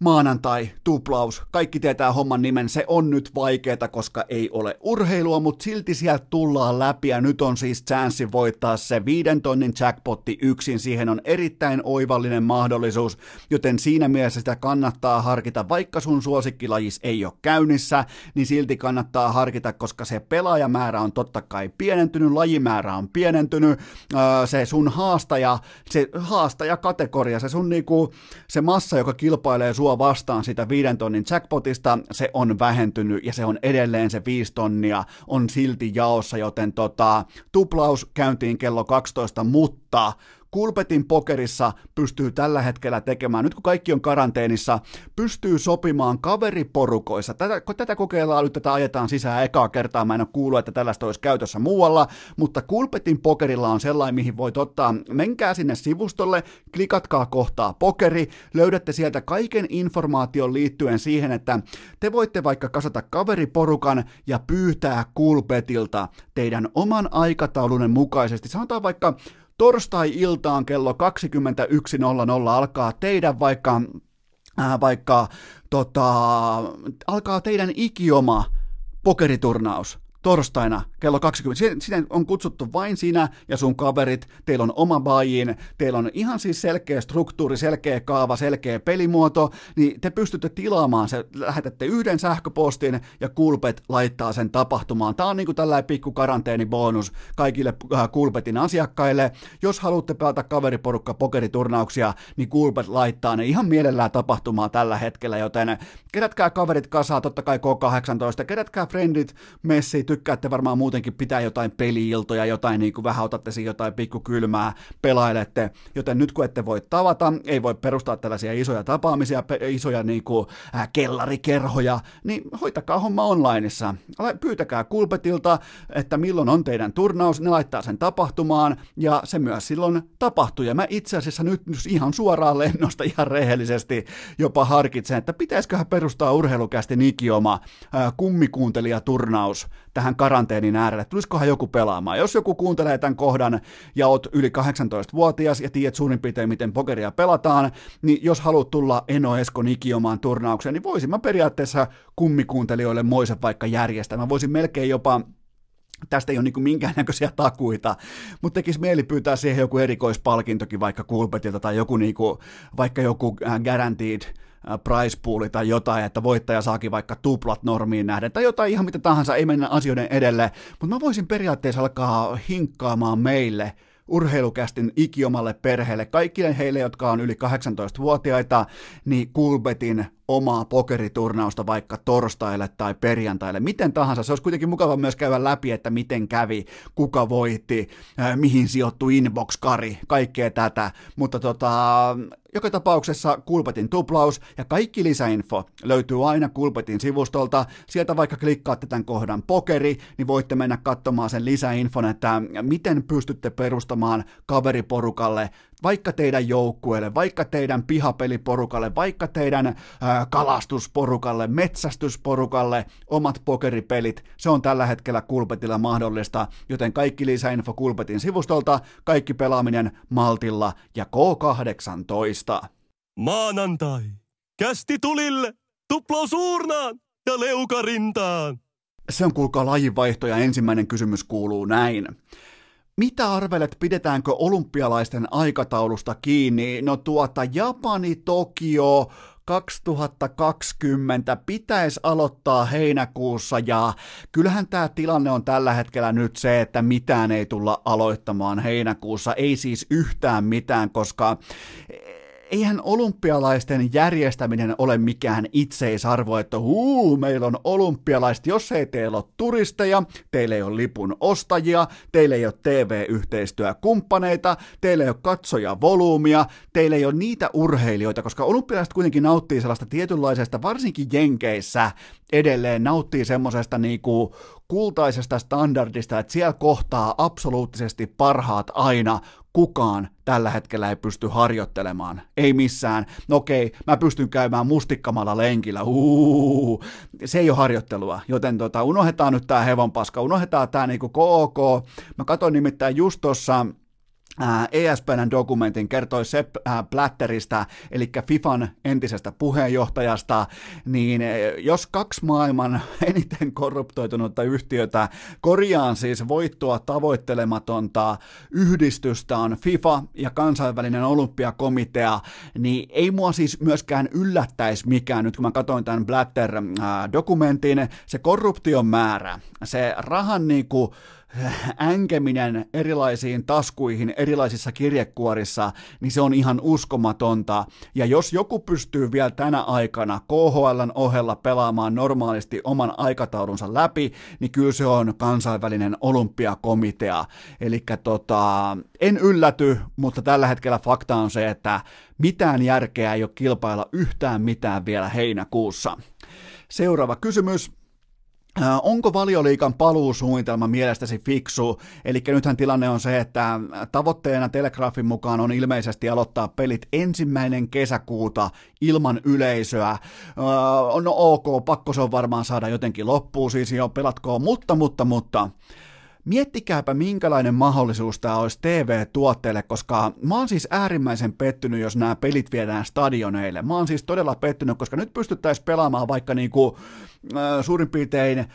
maanantai, tuplaus, kaikki tietää homman nimen, se on nyt vaikeeta, koska ei ole urheilua, mutta silti sieltä tullaan läpi. Ja nyt on siis chanssi voittaa se viiden tonnin jackpotti yksin, siihen on erittäin oivallinen mahdollisuus, joten siinä mielessä sitä kannattaa harkita, vaikka sun suosikkilajis ei ole käynnissä, niin silti kannattaa harkita, koska se pelaajamäärä on totta kai pienentynyt, lajimäärä on pienentynyt, se sun haastaja, se haastaja kategoria, se sun niinku, se massa, joka kilpailee sua sua vastaan sitä viiden tonnin jackpotista, se on vähentynyt ja se on edelleen se viisi tonnia, on silti jaossa, joten tota, tuplaus käyntiin kello 12, mutta Kulpetin pokerissa pystyy tällä hetkellä tekemään, nyt kun kaikki on karanteenissa, pystyy sopimaan kaveriporukoissa. Tätä, kun tätä kokeillaan nyt, tätä ajetaan sisään ekaa kertaa, mä en ole kuullut, että tällaista olisi käytössä muualla, mutta Kulpetin pokerilla on sellainen, mihin voit ottaa, menkää sinne sivustolle, klikatkaa kohtaa pokeri, löydätte sieltä kaiken informaation liittyen siihen, että te voitte vaikka kasata kaveriporukan ja pyytää Kulpetilta teidän oman aikataulunne mukaisesti. Sanotaan vaikka torstai-iltaan kello 21.00 alkaa teidän vaikka, äh, vaikka tota, alkaa teidän ikioma pokeriturnaus torstaina kello 20. Sinne on kutsuttu vain sinä ja sun kaverit, teillä on oma bajiin, teillä on ihan siis selkeä struktuuri, selkeä kaava, selkeä pelimuoto, niin te pystytte tilaamaan se, lähetätte yhden sähköpostin ja Kulpet laittaa sen tapahtumaan. Tämä on niin kuin tällainen pikku karanteenibonus kaikille äh, Kulpetin asiakkaille. Jos haluatte pelata kaveriporukka pokeriturnauksia, niin Kulpet laittaa ne ihan mielellään tapahtumaan tällä hetkellä, joten kerätkää kaverit kasaa, totta kai K18, kerätkää friendit, messi, tykkäätte varmaan muutenkin pitää jotain peliiltoja, jotain niin kuin vähän otatte siihen jotain pikkukylmää, pelailette, joten nyt kun ette voi tavata, ei voi perustaa tällaisia isoja tapaamisia, pe- isoja niin kuin, äh, kellarikerhoja, niin hoitakaa homma onlineissa. Pyytäkää kulpetilta, että milloin on teidän turnaus, ne laittaa sen tapahtumaan, ja se myös silloin tapahtuu. Ja mä itse asiassa nyt ihan suoraan lennosta ihan rehellisesti jopa harkitsen, että pitäisiköhän perustaa urheilukästi ikioma äh, kummikuuntelijaturnaus tähän karanteenin äärelle. Tulisikohan joku pelaamaan? Jos joku kuuntelee tämän kohdan ja oot yli 18-vuotias ja tiedät suurin piirtein, miten pokeria pelataan, niin jos haluat tulla Eno Eskon ikiomaan turnaukseen, niin voisin mä periaatteessa kummikuuntelijoille moisen vaikka järjestää. Mä voisin melkein jopa tästä ei ole niin minkäännäköisiä takuita, mutta tekisi mieli pyytää siihen joku erikoispalkintokin vaikka Kulpetilta tai joku niinku, vaikka joku äh, guaranteed price pooli tai jotain, että voittaja saakin vaikka tuplat normiin nähden tai jotain ihan mitä tahansa, ei mennä asioiden edelle, mutta mä voisin periaatteessa alkaa hinkkaamaan meille urheilukästin ikiomalle perheelle, kaikille heille, jotka on yli 18-vuotiaita, niin Kulbetin omaa pokeriturnausta vaikka torstaille tai perjantaille, miten tahansa. Se olisi kuitenkin mukava myös käydä läpi, että miten kävi, kuka voitti, mihin sijoittui inbox-kari, kaikkea tätä. Mutta tota, joka tapauksessa Kulpetin tuplaus ja kaikki lisäinfo löytyy aina Kulpetin sivustolta. Sieltä vaikka klikkaatte tämän kohdan pokeri, niin voitte mennä katsomaan sen lisäinfon, että miten pystytte perustamaan kaveriporukalle vaikka teidän joukkueelle, vaikka teidän pihapeliporukalle, vaikka teidän ää, kalastusporukalle, metsästysporukalle, omat pokeripelit, se on tällä hetkellä Kulpetilla mahdollista, joten kaikki lisäinfo Kulpetin sivustolta, kaikki pelaaminen Maltilla ja K18. Maanantai. Kästi tulille, tuplaus uurnaan ja leukarintaan. Se on kuulkaa lajinvaihto ja ensimmäinen kysymys kuuluu näin. Mitä arvelet, pidetäänkö olympialaisten aikataulusta kiinni? No tuota, Japani, Tokio, 2020 pitäisi aloittaa heinäkuussa ja kyllähän tämä tilanne on tällä hetkellä nyt se, että mitään ei tulla aloittamaan heinäkuussa, ei siis yhtään mitään, koska eihän olympialaisten järjestäminen ole mikään itseisarvo, että huu, meillä on olympialaiset, jos ei teillä ole turisteja, teillä ei ole lipun ostajia, teillä ei ole TV-yhteistyökumppaneita, teillä ei ole katsoja volyymia, teillä ei ole niitä urheilijoita, koska olympialaiset kuitenkin nauttii sellaista tietynlaisesta, varsinkin Jenkeissä edelleen nauttii semmoisesta niinku kultaisesta standardista, että siellä kohtaa absoluuttisesti parhaat aina, kukaan tällä hetkellä ei pysty harjoittelemaan. Ei missään. No okei, mä pystyn käymään mustikkamalla lenkillä. Uhuhu. Se ei ole harjoittelua, joten tota, unohdetaan nyt tää hevonpaska, unohdetaan tää niinku KOK. Mä katsoin nimittäin just tuossa ESPN dokumentin kertoi Sepp Blatterista, eli FIFAn entisestä puheenjohtajasta, niin jos kaksi maailman eniten korruptoitunutta yhtiötä korjaan siis voittoa tavoittelematonta yhdistystä on FIFA ja kansainvälinen olympiakomitea, niin ei mua siis myöskään yllättäisi mikään, nyt kun mä katsoin tämän Blatter-dokumentin, se korruption määrä, se rahan niinku, änkeminen erilaisiin taskuihin erilaisissa kirjekuorissa, niin se on ihan uskomatonta. Ja jos joku pystyy vielä tänä aikana KHLn ohella pelaamaan normaalisti oman aikataulunsa läpi, niin kyllä se on kansainvälinen olympiakomitea. Eli tota, en ylläty, mutta tällä hetkellä fakta on se, että mitään järkeä ei ole kilpailla yhtään mitään vielä heinäkuussa. Seuraava kysymys. Onko valioliikan paluusuunnitelma mielestäsi fiksu? Eli nythän tilanne on se, että tavoitteena Telegrafin mukaan on ilmeisesti aloittaa pelit ensimmäinen kesäkuuta ilman yleisöä. No ok, pakko se on varmaan saada jotenkin loppuun, siis jo pelatkoon, mutta, mutta, mutta Miettikääpä minkälainen mahdollisuus tämä olisi TV-tuotteelle, koska mä oon siis äärimmäisen pettynyt, jos nämä pelit viedään stadioneille. Mä oon siis todella pettynyt, koska nyt pystyttäisiin pelaamaan vaikka niinku, äh, suurin piirtein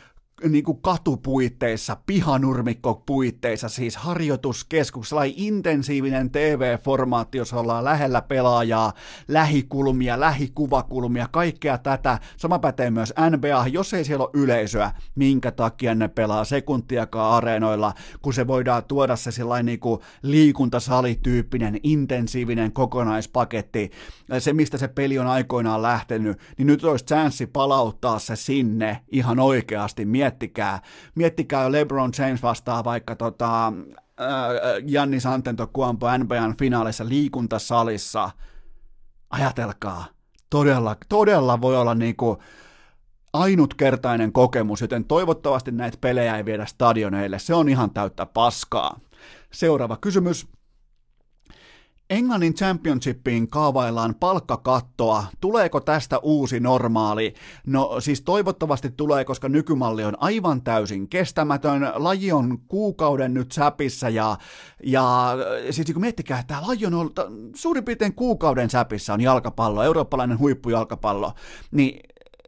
niin kuin katupuitteissa, pihanurmikkopuitteissa, siis harjoituskeskus, sellainen intensiivinen TV-formaatti, jos ollaan lähellä pelaajaa, lähikulmia, lähikuvakulmia, kaikkea tätä. Sama pätee myös NBA, jos ei siellä ole yleisöä, minkä takia ne pelaa sekuntiakaan areenoilla, kun se voidaan tuoda se sellainen niin kuin liikuntasalityyppinen, intensiivinen kokonaispaketti, se mistä se peli on aikoinaan lähtenyt, niin nyt olisi chanssi palauttaa se sinne ihan oikeasti miettikää, miettikää LeBron James vastaa vaikka tota, äh, Jannis Antetokounmpo NBAn finaalissa liikuntasalissa. Ajatelkaa, todella, todella voi olla niinku ainutkertainen kokemus, joten toivottavasti näitä pelejä ei viedä stadioneille. Se on ihan täyttä paskaa. Seuraava kysymys. Englannin Championshipiin kaavaillaan palkkakattoa. Tuleeko tästä uusi normaali? No siis toivottavasti tulee, koska nykymalli on aivan täysin kestämätön. Laji on kuukauden nyt säpissä ja, ja siis kun miettikää, että tämä laji on ollut suurin piirtein kuukauden säpissä on jalkapallo, eurooppalainen huippujalkapallo, niin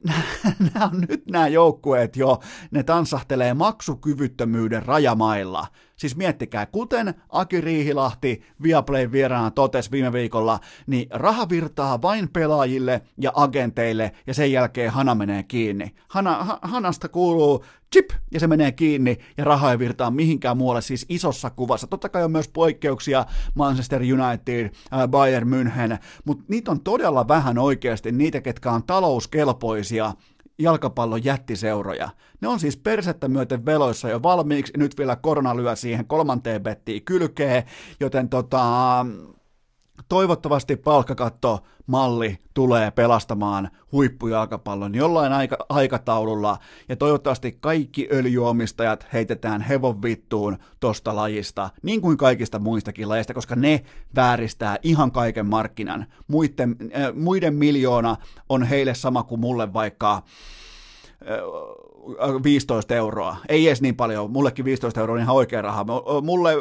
nämä on nyt nämä joukkueet jo, ne tansahtelee maksukyvyttömyyden rajamailla. Siis miettikää, kuten Aki Riihilahti Viaplay vieraana totesi viime viikolla, niin raha virtaa vain pelaajille ja agenteille ja sen jälkeen hana menee kiinni. Hana, ha, hanasta kuuluu chip ja se menee kiinni ja raha ei virtaa mihinkään muualle siis isossa kuvassa. Totta kai on myös poikkeuksia Manchester United, äh, Bayern München, mutta niitä on todella vähän oikeasti niitä, ketkä on talouskelpoisia jalkapallon jättiseuroja. Ne on siis persettä myöten veloissa jo valmiiksi, nyt vielä korona lyö siihen kolmanteen bettiin kylkeen, joten tota, toivottavasti palkkakatto malli tulee pelastamaan huippujalkapallon jollain aika- aikataululla, ja toivottavasti kaikki öljyomistajat heitetään hevon vittuun tosta lajista, niin kuin kaikista muistakin lajeista, koska ne vääristää ihan kaiken markkinan. Muiden, äh, muiden miljoona on heille sama kuin mulle vaikka 15 euroa. Ei edes niin paljon, mullekin 15 euroa on ihan oikea raha. Mulle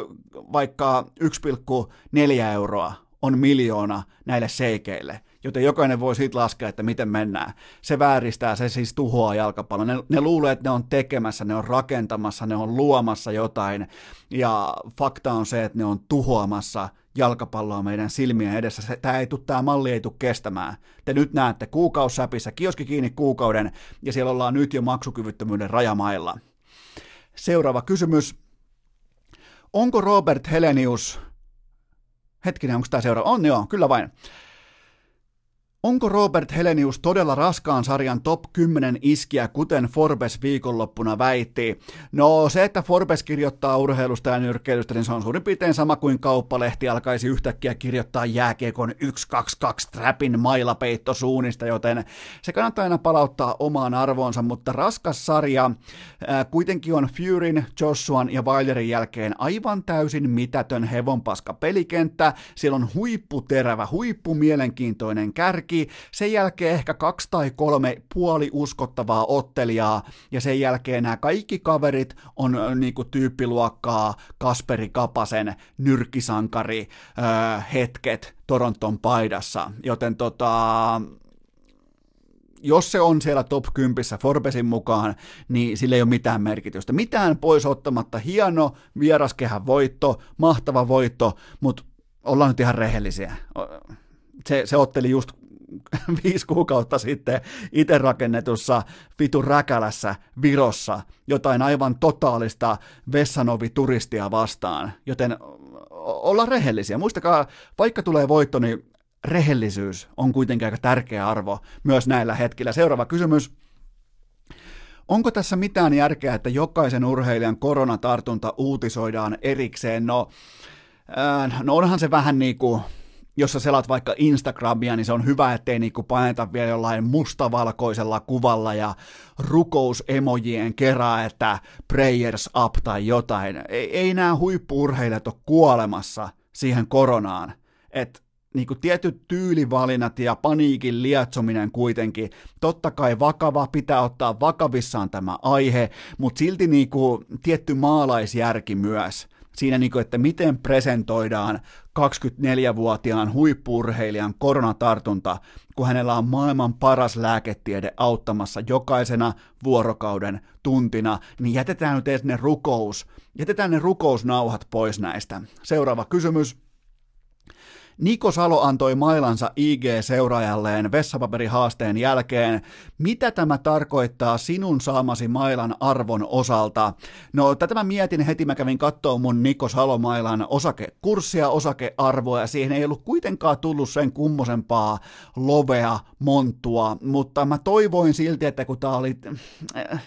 vaikka 1,4 euroa on miljoona näille seikeille, joten jokainen voi siitä laskea, että miten mennään. Se vääristää, se siis tuhoaa jalkapallon. Ne, ne luulee, että ne on tekemässä, ne on rakentamassa, ne on luomassa jotain, ja fakta on se, että ne on tuhoamassa jalkapalloa meidän silmien edessä. Tämä, ei tuu, tämä malli ei tule kestämään. Te nyt näette kuukausäpissä, kioski kiinni kuukauden, ja siellä ollaan nyt jo maksukyvyttömyyden rajamailla. Seuraava kysymys. Onko Robert Helenius Hetkinen, onko tämä seuraava? On joo, kyllä vain. Onko Robert Helenius todella raskaan sarjan top 10 iskiä, kuten Forbes viikonloppuna väitti? No se, että Forbes kirjoittaa urheilusta ja nyrkkeilystä, niin se on suurin piirtein sama kuin kauppalehti alkaisi yhtäkkiä kirjoittaa jääkiekon 122 trapin mailapeitto suunnista, joten se kannattaa aina palauttaa omaan arvoonsa, mutta raskas sarja ää, kuitenkin on Furyn, Joshuan ja Wilderin jälkeen aivan täysin mitätön hevonpaska pelikenttä. Siellä on huipputerävä, huippumielenkiintoinen kärki, teki, sen jälkeen ehkä kaksi tai kolme puoli uskottavaa ottelijaa, ja sen jälkeen nämä kaikki kaverit on niinku tyyppiluokkaa Kasperi Kapasen nyrkkisankari öö, hetket Toronton paidassa, joten tota, jos se on siellä top 10 Forbesin mukaan, niin sillä ei ole mitään merkitystä. Mitään pois ottamatta, hieno vieraskehän voitto, mahtava voitto, mutta ollaan nyt ihan rehellisiä. Se, se otteli just viisi kuukautta sitten itse rakennetussa vitun räkälässä Virossa jotain aivan totaalista Vessanovi-turistia vastaan. Joten olla rehellisiä. Muistakaa, vaikka tulee voitto, niin rehellisyys on kuitenkin aika tärkeä arvo myös näillä hetkillä. Seuraava kysymys. Onko tässä mitään järkeä, että jokaisen urheilijan koronatartunta uutisoidaan erikseen? No, äh, no onhan se vähän niin kuin jos sä selat vaikka Instagramia, niin se on hyvä, ettei niinku paineta vielä jollain mustavalkoisella kuvalla ja rukousemojien kerää, että prayers up tai jotain. Ei, ei nämä huippuurheilijat ole kuolemassa siihen koronaan. Että niinku tietyt tyylivalinnat ja paniikin lietsominen kuitenkin, totta kai vakava, pitää ottaa vakavissaan tämä aihe, mutta silti niinku tietty maalaisjärki myös – siinä, niin kuin, että miten presentoidaan 24-vuotiaan huippuurheilijan koronatartunta, kun hänellä on maailman paras lääketiede auttamassa jokaisena vuorokauden tuntina, niin jätetään nyt ne rukous, jätetään ne rukousnauhat pois näistä. Seuraava kysymys. Niko Salo antoi mailansa IG-seuraajalleen vessapaperihaasteen jälkeen. Mitä tämä tarkoittaa sinun saamasi mailan arvon osalta? No tätä mä mietin heti, mä kävin katsoa mun Niko Salo-mailan osakekurssia, osakearvoa, ja siihen ei ollut kuitenkaan tullut sen kummosempaa lovea, monttua, mutta mä toivoin silti, että kun tää oli... Äh,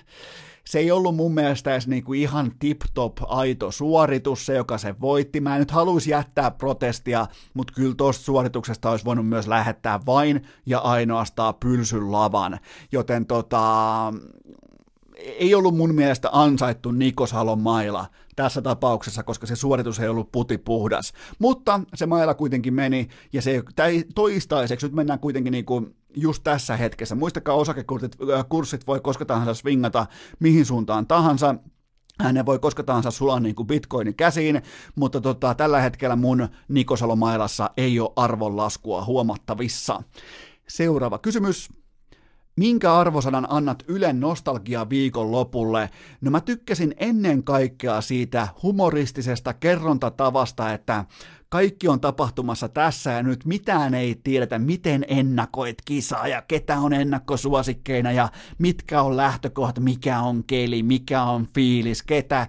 se ei ollut mun mielestä edes niinku ihan tip-top aito suoritus, se joka se voitti. Mä en nyt haluaisi jättää protestia, mutta kyllä tuosta suorituksesta olisi voinut myös lähettää vain ja ainoastaan pylsyn lavan. Joten tota, ei ollut mun mielestä ansaittu Nikosalon maila tässä tapauksessa, koska se suoritus ei ollut puti puhdas. Mutta se maila kuitenkin meni, ja se toistaiseksi, nyt mennään kuitenkin niin kuin just tässä hetkessä. Muistakaa, osakekurssit kurssit voi koska tahansa swingata mihin suuntaan tahansa, hänen voi koska tahansa sulaa niin kuin bitcoinin käsiin, mutta tota, tällä hetkellä mun Nikosalomailassa ei ole arvonlaskua huomattavissa. Seuraava kysymys. Minkä arvosanan annat Ylen nostalgia viikon lopulle? No mä tykkäsin ennen kaikkea siitä humoristisesta kerrontatavasta, että kaikki on tapahtumassa tässä ja nyt mitään ei tiedetä, miten ennakoit kisaa ja ketä on ennakkosuosikkeina ja mitkä on lähtökohta, mikä on keli, mikä on fiilis, ketä, äh,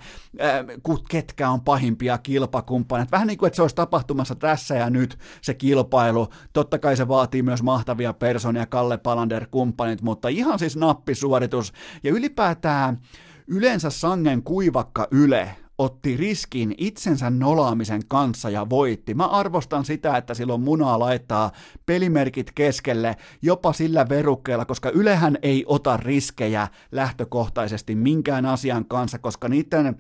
ketkä on pahimpia kilpakumppaneita. Vähän niin kuin, että se olisi tapahtumassa tässä ja nyt se kilpailu. Totta kai se vaatii myös mahtavia personia, Kalle Palander kumppanit, mutta ihan siis nappisuoritus ja ylipäätään yleensä sangen kuivakka Yle otti riskin itsensä nolaamisen kanssa ja voitti. Mä arvostan sitä, että silloin munaa laittaa pelimerkit keskelle jopa sillä verukkeella, koska Ylehän ei ota riskejä lähtökohtaisesti minkään asian kanssa, koska niiden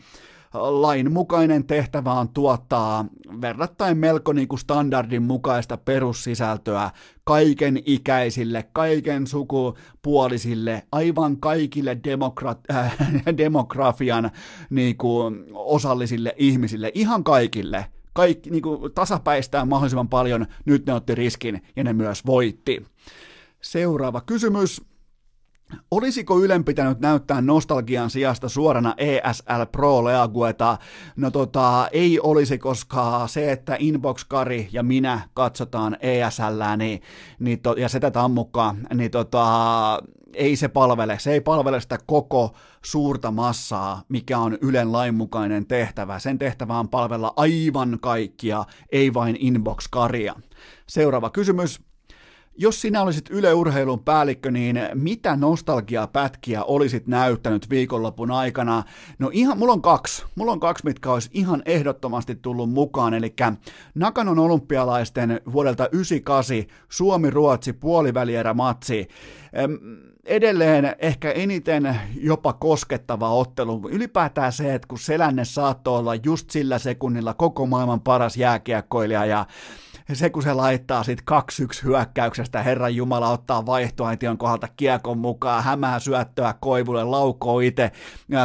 lainmukainen tehtävä on tuottaa verrattain melko niin kuin standardin mukaista perussisältöä kaiken ikäisille, kaiken sukupuolisille, aivan kaikille demokrat, äh, demografian niin kuin, osallisille ihmisille, ihan kaikille kaikki niin kuin, tasapäistää mahdollisimman paljon, nyt ne otti riskin ja ne myös voitti. Seuraava kysymys. Olisiko Ylen pitänyt näyttää nostalgian sijasta suorana ESL Pro Leagueta? No tota, ei olisi, koska se, että Inbox Kari ja minä katsotaan ESL niin, niin to, ja sitä tammukkaa, niin tota, ei se palvele, se ei palvele sitä koko suurta massaa, mikä on Ylen lainmukainen tehtävä. Sen tehtävä on palvella aivan kaikkia, ei vain Inbox Karia. Seuraava kysymys. Jos sinä olisit Yle Urheilun päällikkö, niin mitä nostalgiapätkiä olisit näyttänyt viikonlopun aikana? No ihan, mulla on kaksi. Mulla on kaksi, mitkä olisi ihan ehdottomasti tullut mukaan. Eli Nakanon olympialaisten vuodelta 98 Suomi-Ruotsi puolivälierä-matsi. Edelleen ehkä eniten jopa koskettava ottelu. Ylipäätään se, että kun Selänne saattoi olla just sillä sekunnilla koko maailman paras jääkiekkoilija ja ja se, kun se laittaa sit 2-1 hyökkäyksestä, Herran Jumala ottaa vaihtoaition kohdalta kiekon mukaan, hämää syöttöä Koivulle, laukoo itse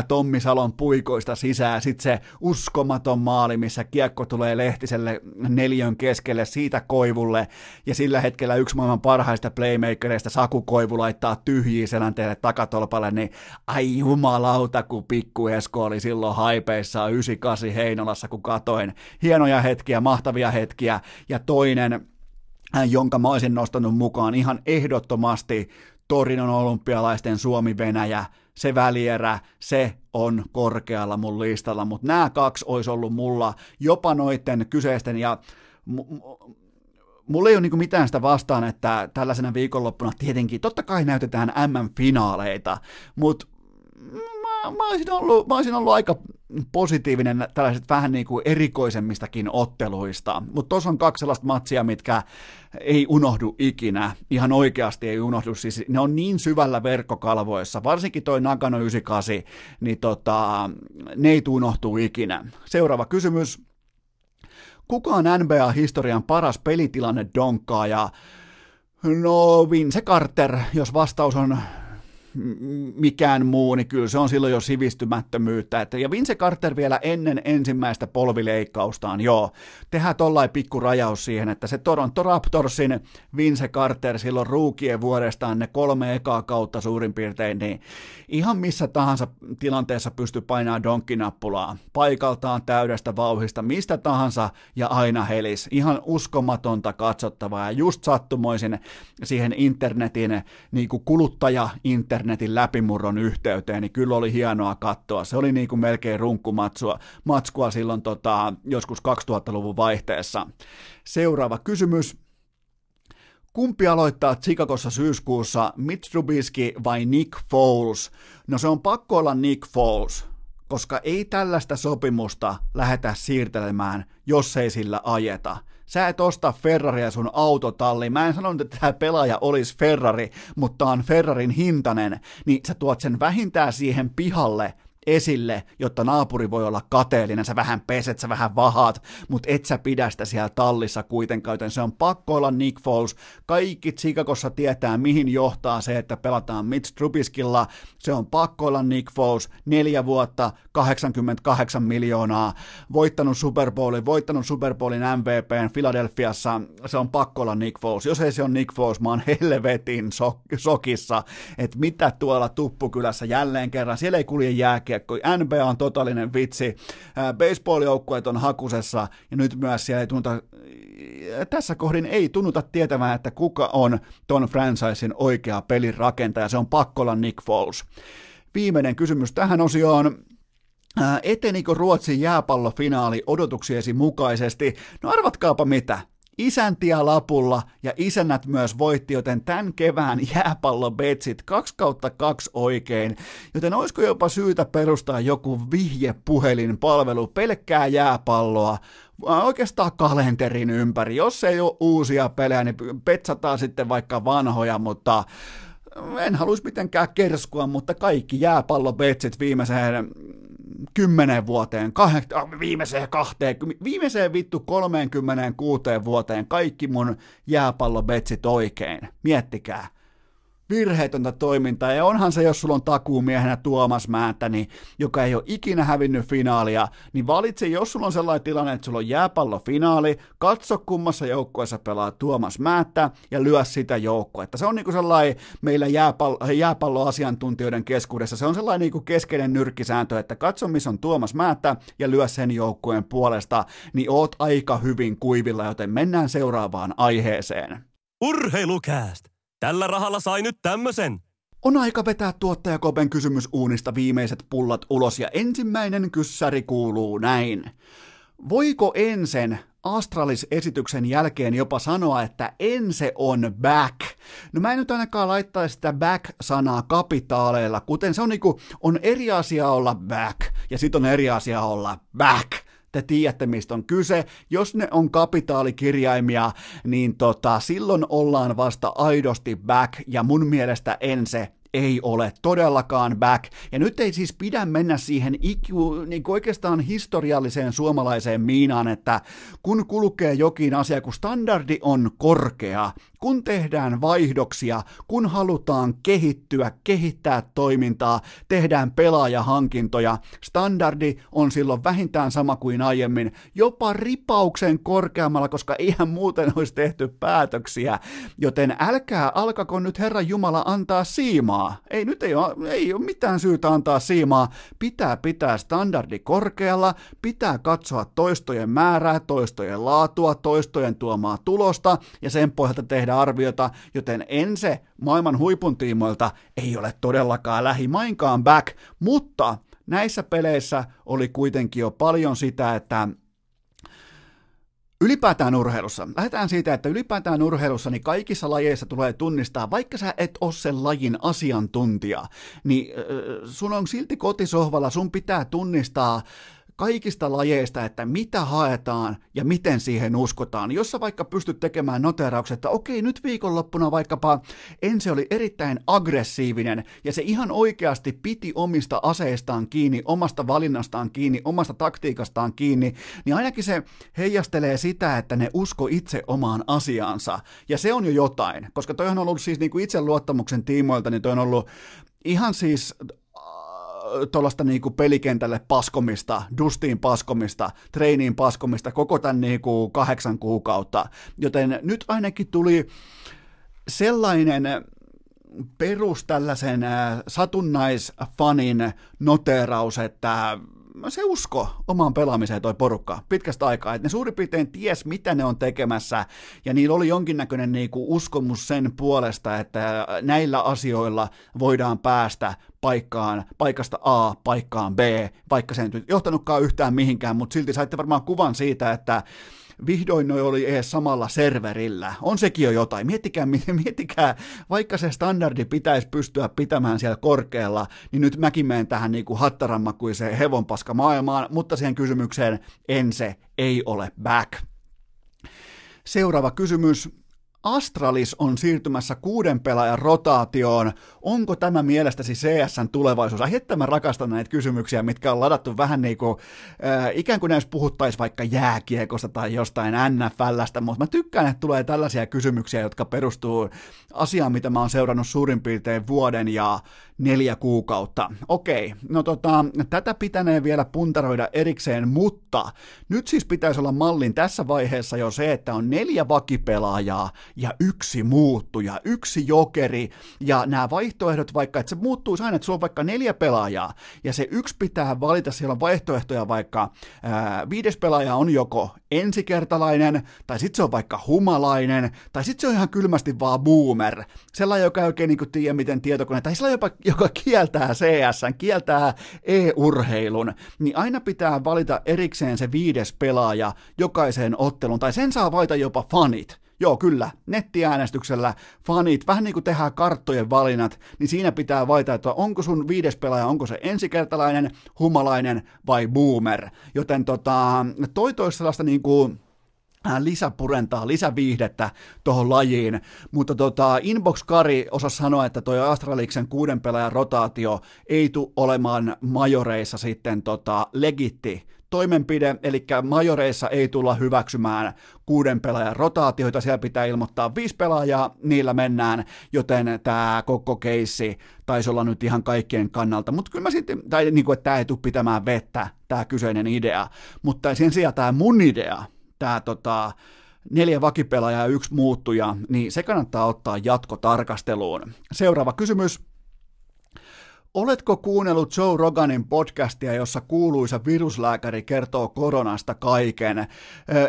Tommi Salon puikoista sisään, sitten se uskomaton maali, missä kiekko tulee Lehtiselle neljön keskelle siitä Koivulle, ja sillä hetkellä yksi maailman parhaista playmakereista Saku Koivu laittaa tyhjiä selänteelle takatolpalle, niin ai jumalauta, kun pikku Esko oli silloin haipeissa 98 Heinolassa, kun katoin. Hienoja hetkiä, mahtavia hetkiä, ja to toinen, äh, jonka mä olisin nostanut mukaan ihan ehdottomasti Torinon olympialaisten Suomi-Venäjä, se välierä, se on korkealla mun listalla, mutta nämä kaksi olisi ollut mulla jopa noiden kyseisten ja mulla ei ole niinku mitään sitä vastaan, että tällaisena viikonloppuna tietenkin, totta kai näytetään MM-finaaleita, mutta mä, olisin ollut, mä olisin ollut aika positiivinen tällaiset vähän niin kuin erikoisemmistakin otteluista, mutta tuossa on kaksi sellaista matsia, mitkä ei unohdu ikinä, ihan oikeasti ei unohdu, siis ne on niin syvällä verkkokalvoissa, varsinkin toi Nagano 98, niin tota, ne ei unohtuu ikinä. Seuraava kysymys. Kuka on NBA-historian paras pelitilanne donkkaaja? No Vince Carter, jos vastaus on mikään muu, niin kyllä se on silloin jo sivistymättömyyttä. Että, ja Vince Carter vielä ennen ensimmäistä polvileikkaustaan, joo, tehdään tollain pikku rajaus siihen, että se Toronto Raptorsin Vince Carter silloin ruukien vuodestaan ne kolme ekaa kautta suurin piirtein, niin ihan missä tahansa tilanteessa pystyy painamaan donkkinappulaa, paikaltaan täydestä vauhista, mistä tahansa ja aina helis. Ihan uskomatonta katsottavaa ja just sattumoisin siihen internetin niin kuluttaja internet internetin läpimurron yhteyteen, niin kyllä oli hienoa katsoa. Se oli niin kuin melkein runkkumatskua matskua silloin tota, joskus 2000-luvun vaihteessa. Seuraava kysymys. Kumpi aloittaa Chicagossa syyskuussa, Mitch Trubisky vai Nick Foles? No se on pakko olla Nick Foles, koska ei tällaista sopimusta lähetä siirtelemään, jos ei sillä ajeta. Sä et osta Ferraria sun autotalliin. Mä en sanonut, että tämä pelaaja olisi Ferrari, mutta on Ferrarin hintainen, niin sä tuot sen vähintään siihen pihalle, esille, jotta naapuri voi olla kateellinen, sä vähän peset, sä vähän vahaat, mutta et sä pidä sitä siellä tallissa kuitenkaan, joten se on pakko olla Nick Foles. Kaikki Chicagossa tietää, mihin johtaa se, että pelataan Mitch Trubiskilla, se on pakko olla Nick Foles, neljä vuotta, 88 miljoonaa, voittanut Super Bowlin, voittanut Super Bowlin MVPn Philadelphiassa, se on pakko olla Nick Foles. Jos ei se on Nick Foles, mä oon helvetin so- sokissa, että mitä tuolla Tuppukylässä jälleen kerran, siellä ei kulje jääkiekko, NBA on totaalinen vitsi, baseball-joukkueet on hakusessa, ja nyt myös siellä ei tunnuta, tässä kohdin ei tunnuta tietämään, että kuka on ton franchisein oikea pelin rakentaja, se on pakko olla Nick Foles. Viimeinen kysymys tähän osioon. Etenikö Ruotsin jääpallofinaali odotuksiesi mukaisesti? No arvatkaapa mitä isäntiä lapulla ja isännät myös voitti, joten tämän kevään jääpallobetsit 2 kautta 2 oikein, joten olisiko jopa syytä perustaa joku vihjepuhelinpalvelu pelkkää jääpalloa, oikeastaan kalenterin ympäri. Jos ei ole uusia pelejä, niin petsataan sitten vaikka vanhoja, mutta en haluaisi mitenkään kerskua, mutta kaikki jääpallobetsit viimeiseen kymmenen vuoteen, kah- äh, viimeiseen kahteen, viimeiseen vittu 36 vuoteen kaikki mun jääpallobetsit oikein. Miettikää virheetöntä toimintaa, ja onhan se, jos sulla on takuumiehenä Tuomas Määttäni, joka ei ole ikinä hävinnyt finaalia, niin valitse, jos sulla on sellainen tilanne, että sulla on jääpallofinaali, katso kummassa joukkueessa pelaa Tuomas Määttä ja lyö sitä joukkuetta. Se on niinku sellainen meillä jääpallo, jääpalloasiantuntijoiden keskuudessa, se on sellainen niinku keskeinen nyrkkisääntö, että katso missä on Tuomas Määttä ja lyö sen joukkueen puolesta, niin oot aika hyvin kuivilla, joten mennään seuraavaan aiheeseen. Urheilukääst! Tällä rahalla sai nyt tämmösen. On aika vetää tuottaja Kopen kysymys uunista viimeiset pullat ulos ja ensimmäinen kyssäri kuuluu näin. Voiko ensen Astralis-esityksen jälkeen jopa sanoa, että ense on back. No mä en nyt ainakaan laittaisi sitä back-sanaa kapitaaleilla, kuten se on niinku, on eri asia olla back, ja sitten on eri asia olla back te tiedätte mistä on kyse. Jos ne on kapitaalikirjaimia, niin tota, silloin ollaan vasta aidosti back, ja mun mielestä en se ei ole todellakaan back. Ja nyt ei siis pidä mennä siihen iku, niin oikeastaan historialliseen suomalaiseen miinaan, että kun kulkee jokin asia, kun standardi on korkea, kun tehdään vaihdoksia, kun halutaan kehittyä, kehittää toimintaa, tehdään pelaajahankintoja, standardi on silloin vähintään sama kuin aiemmin, jopa ripauksen korkeammalla, koska eihän muuten olisi tehty päätöksiä, joten älkää alkako nyt Herran Jumala antaa siimaa. Ei nyt ei ole, ei ole mitään syytä antaa siimaa. Pitää pitää standardi korkealla, pitää katsoa toistojen määrää, toistojen laatua, toistojen tuomaa tulosta ja sen pohjalta arviota, joten en se maailman huipun tiimoilta ei ole todellakaan lähimainkaan back, mutta näissä peleissä oli kuitenkin jo paljon sitä, että Ylipäätään urheilussa. Lähdetään siitä, että ylipäätään urheilussa niin kaikissa lajeissa tulee tunnistaa, vaikka sä et ole sen lajin asiantuntija, niin sun on silti kotisohvalla, sun pitää tunnistaa kaikista lajeista, että mitä haetaan ja miten siihen uskotaan. Jos sä vaikka pystyt tekemään noteraukset, että okei, nyt viikonloppuna vaikkapa ensi oli erittäin aggressiivinen ja se ihan oikeasti piti omista aseistaan kiinni, omasta valinnastaan kiinni, omasta taktiikastaan kiinni, niin ainakin se heijastelee sitä, että ne usko itse omaan asiaansa. Ja se on jo jotain, koska toi on ollut siis niin kuin itseluottamuksen tiimoilta, niin toi on ollut ihan siis tuollaista niinku pelikentälle paskomista, dustiin paskomista, treiniin paskomista koko tämän niinku kahdeksan kuukautta. Joten nyt ainakin tuli sellainen perus tällaisen satunnaisfanin noteraus, että se usko omaan pelaamiseen toi porukka pitkästä aikaa, että ne suurin piirtein ties, mitä ne on tekemässä, ja niillä oli jonkinnäköinen niinku uskomus sen puolesta, että näillä asioilla voidaan päästä paikkaan, paikasta A paikkaan B, vaikka se ei johtanutkaan yhtään mihinkään, mutta silti saitte varmaan kuvan siitä, että vihdoin noi oli edes samalla serverillä. On sekin jo jotain. Miettikää, miettikää, vaikka se standardi pitäisi pystyä pitämään siellä korkealla, niin nyt mäkin menen tähän niin kuin hattarammakuiseen hevonpaska maailmaan, mutta siihen kysymykseen en se ei ole back. Seuraava kysymys. Astralis on siirtymässä kuuden pelaajan rotaatioon. Onko tämä mielestäsi CSN tulevaisuus? Ai että mä rakastan näitä kysymyksiä, mitkä on ladattu vähän niin kuin, äh, ikään kuin näissä puhuttaisiin vaikka jääkiekosta tai jostain NFLstä, mutta mä tykkään, että tulee tällaisia kysymyksiä, jotka perustuu asiaan, mitä mä oon seurannut suurin piirtein vuoden ja neljä kuukautta. Okei, no tota, tätä pitänee vielä puntaroida erikseen, mutta nyt siis pitäisi olla mallin tässä vaiheessa jo se, että on neljä vakipelaajaa ja yksi muuttuja, yksi jokeri, ja nämä vaihtoehdot vaikka, että se muuttuu aina, että sulla on vaikka neljä pelaajaa, ja se yksi pitää valita, siellä on vaihtoehtoja vaikka, ää, viides pelaaja on joko ensikertalainen, tai sitten se on vaikka humalainen, tai sitten se on ihan kylmästi vaan boomer, sellainen, joka ei oikein niin tiedä, miten tietokone, tai sellainen, jopa, joka kieltää CS, kieltää e-urheilun, niin aina pitää valita erikseen se viides pelaaja jokaiseen otteluun, tai sen saa valita jopa fanit. Joo, kyllä, nettiäänestyksellä fanit, vähän niin kuin tehdään karttojen valinnat, niin siinä pitää valita, että onko sun viides pelaaja, onko se ensikertalainen, humalainen vai boomer. Joten tota, toi toisi sellaista niin kuin, lisäpurentaa, lisäviihdettä tuohon lajiin, mutta tota, Inbox Kari osasi sanoa, että toi Astraliksen kuuden pelaajan rotaatio ei tule olemaan majoreissa sitten tota, legitti toimenpide, eli majoreissa ei tulla hyväksymään kuuden pelaajan rotaatioita, siellä pitää ilmoittaa viisi pelaajaa, niillä mennään, joten tämä koko keissi taisi olla nyt ihan kaikkien kannalta, mutta kyllä mä sitten, tai niin kuin, että tämä ei tule pitämään vettä, tämä kyseinen idea, mutta sen sijaan tämä mun idea, tämä tota, neljä vakipelaajaa ja yksi muuttuja, niin se kannattaa ottaa jatkotarkasteluun. Seuraava kysymys. Oletko kuunnellut Joe Roganin podcastia, jossa kuuluisa viruslääkäri kertoo koronasta kaiken?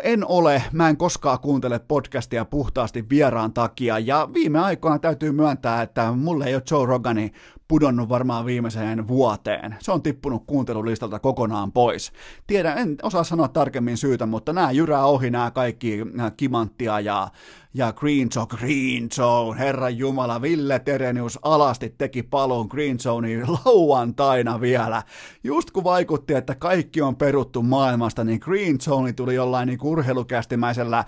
En ole, mä en koskaan kuuntele podcastia puhtaasti vieraan takia, ja viime aikoina täytyy myöntää, että mulle ei ole Joe Rogani pudonnut varmaan viimeiseen vuoteen. Se on tippunut kuuntelulistalta kokonaan pois. Tiedän, en osaa sanoa tarkemmin syytä, mutta nämä jyrää ohi nämä kaikki nämä kimanttia ja, ja Green Zone, Green Zone, herran jumala, Ville Terenius alasti teki palon Green Zoneen lauantaina vielä. Just kun vaikutti, että kaikki on peruttu maailmasta, niin Green Zone tuli jollain niin urheilukästimäisellä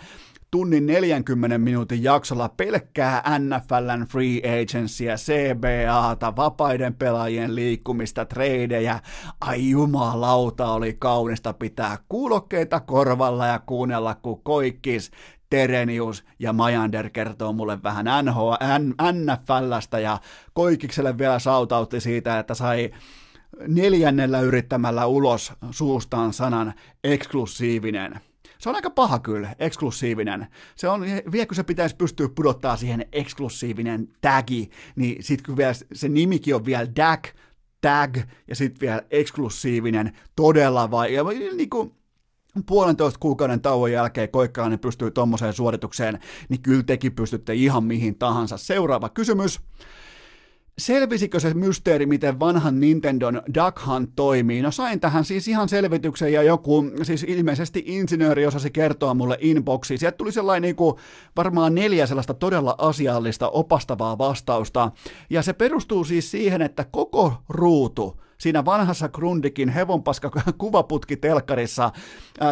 tunnin 40 minuutin jaksolla pelkkää NFLn free agencyä, CBAta, vapaiden pelaajien liikkumista, tradeja. Ai jumalauta, oli kaunista pitää kuulokkeita korvalla ja kuunnella, kun koikkis Terenius ja Majander kertoo mulle vähän NHL, NFLstä ja Koikikselle vielä sautautti siitä, että sai neljännellä yrittämällä ulos suustaan sanan eksklusiivinen. Se on aika paha kyllä, eksklusiivinen. Se on, vielä kun se pitäisi pystyä pudottaa siihen eksklusiivinen tagi, niin sitten kun vielä se nimikin on vielä DAG, tag ja sitten vielä eksklusiivinen, todella vai, ja niin kuin, puolentoista kuukauden tauon jälkeen Koikkalainen pystyy tuommoiseen suoritukseen, niin kyllä tekin pystytte ihan mihin tahansa. Seuraava kysymys. Selvisikö se mysteeri, miten vanhan Nintendon Duck Hunt toimii? No sain tähän siis ihan selvityksen ja joku, siis ilmeisesti insinööri osasi kertoa mulle inboxiin. Sieltä tuli sellainen niin kuin, varmaan neljä sellaista todella asiallista, opastavaa vastausta. Ja se perustuu siis siihen, että koko ruutu, siinä vanhassa Grundikin hevonpaska kuvaputki telkkarissa,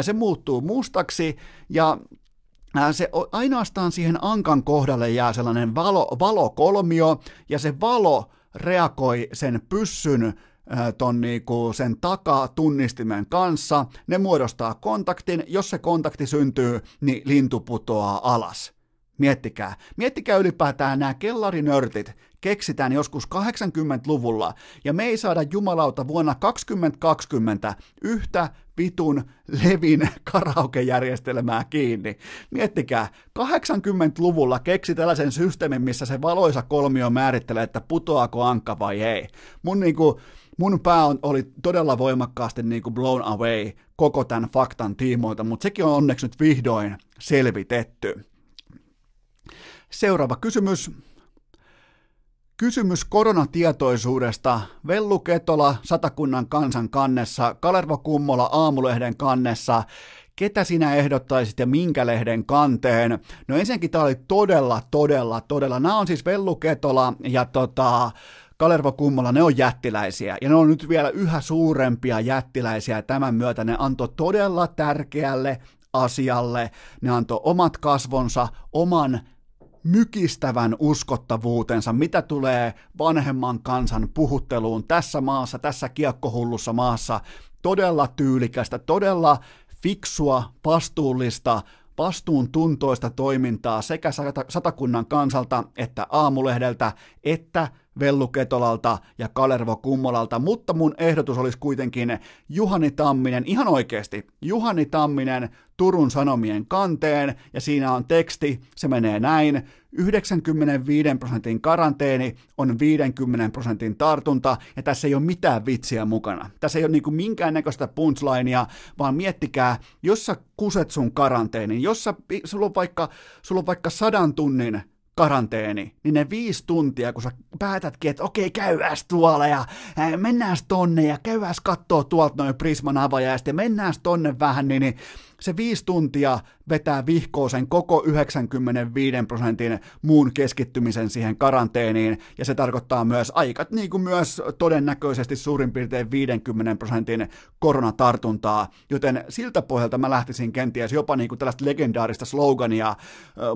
se muuttuu mustaksi ja se ainoastaan siihen ankan kohdalle jää sellainen valo, valokolmio, ja se valo reagoi sen pyssyn ton niinku sen takatunnistimen kanssa, ne muodostaa kontaktin, jos se kontakti syntyy, niin lintu putoaa alas. Miettikää. Miettikää ylipäätään nämä kellarinörtit keksitään joskus 80-luvulla, ja me ei saada jumalauta vuonna 2020 yhtä vitun levin karaokejärjestelmää kiinni. Miettikää, 80-luvulla keksi tällaisen systeemin, missä se valoisa kolmio määrittelee, että putoako ankka vai ei. Mun niinku, mun pää on, oli todella voimakkaasti niin kuin blown away koko tämän faktan tiimoilta, mutta sekin on onneksi nyt vihdoin selvitetty. Seuraava kysymys. Kysymys koronatietoisuudesta. Vellu Ketola Satakunnan kansan kannessa, Kalervo Kummola Aamulehden kannessa. Ketä sinä ehdottaisit ja minkä lehden kanteen? No ensinnäkin tämä oli todella, todella, todella. Nämä on siis Vellu Ketola ja tota, Kalervo Kummola, ne on jättiläisiä, ja ne on nyt vielä yhä suurempia jättiläisiä tämän myötä. Ne antoi todella tärkeälle asialle, ne antoi omat kasvonsa, oman mykistävän uskottavuutensa, mitä tulee vanhemman kansan puhutteluun tässä maassa, tässä kiekkohullussa maassa. Todella tyylikästä, todella fiksua, vastuullista, vastuuntuntoista toimintaa sekä satakunnan kansalta että aamulehdeltä että Vellu Ketolalta ja Kalervo Kummolalta, mutta mun ehdotus olisi kuitenkin Juhani Tamminen, ihan oikeasti, Juhani Tamminen Turun Sanomien kanteen, ja siinä on teksti, se menee näin, 95 prosentin karanteeni on 50 prosentin tartunta, ja tässä ei ole mitään vitsiä mukana. Tässä ei ole niin minkäännäköistä punchlinea, vaan miettikää, jos sä kuset sun karanteenin, jos sä, sulla on vaikka, sulla on vaikka sadan tunnin karanteeni, niin ne viisi tuntia, kun sä päätätkin, että okei, käyäs tuolla ja mennään tonne ja käyäs kattoo tuolta noin Prisman avajaiset ja mennään tonne vähän, niin, niin se viisi tuntia vetää vihkoon sen koko 95 prosentin muun keskittymisen siihen karanteeniin, ja se tarkoittaa myös aika, niin kuin myös todennäköisesti suurin piirtein 50 prosentin koronatartuntaa, joten siltä pohjalta mä lähtisin kenties jopa niin kuin tällaista legendaarista slogania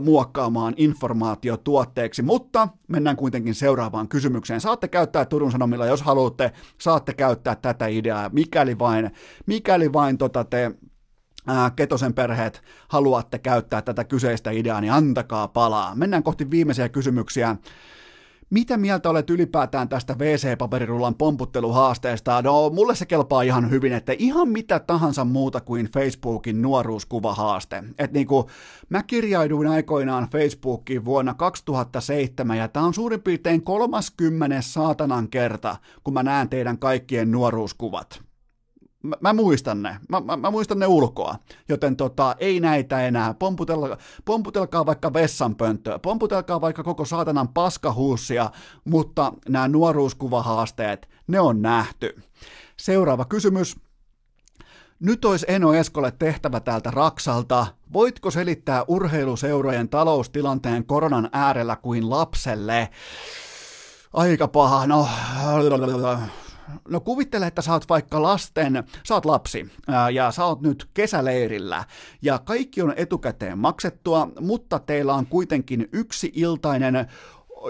muokkaamaan informaatiotuotteeksi, mutta mennään kuitenkin seuraavaan kysymykseen. Saatte käyttää Turun Sanomilla, jos haluatte, saatte käyttää tätä ideaa, mikäli vain, mikäli vain tota te Ketosen perheet haluatte käyttää tätä kyseistä ideaa, niin antakaa palaa. Mennään kohti viimeisiä kysymyksiä. Mitä mieltä olet ylipäätään tästä WC-paperirullan pomputteluhaasteesta? No, mulle se kelpaa ihan hyvin, että ihan mitä tahansa muuta kuin Facebookin nuoruuskuvahaaste. Et niinku, mä kirjaiduin aikoinaan Facebookiin vuonna 2007, ja tää on suurin piirtein 30 saatanan kerta, kun mä näen teidän kaikkien nuoruuskuvat mä, mä muistan ne, mä, mä, mä muistan ne ulkoa, joten tota, ei näitä enää, pomputelkaa, pomputelkaa vaikka vessanpönttöä, pomputelkaa vaikka koko saatanan paskahuussia, mutta nämä nuoruuskuvahaasteet, ne on nähty. Seuraava kysymys. Nyt olisi Eno Eskolle tehtävä täältä Raksalta. Voitko selittää urheiluseurojen taloustilanteen koronan äärellä kuin lapselle? Aika paha, no no kuvittele, että sä oot vaikka lasten, sä oot lapsi ja sä oot nyt kesäleirillä ja kaikki on etukäteen maksettua, mutta teillä on kuitenkin yksi iltainen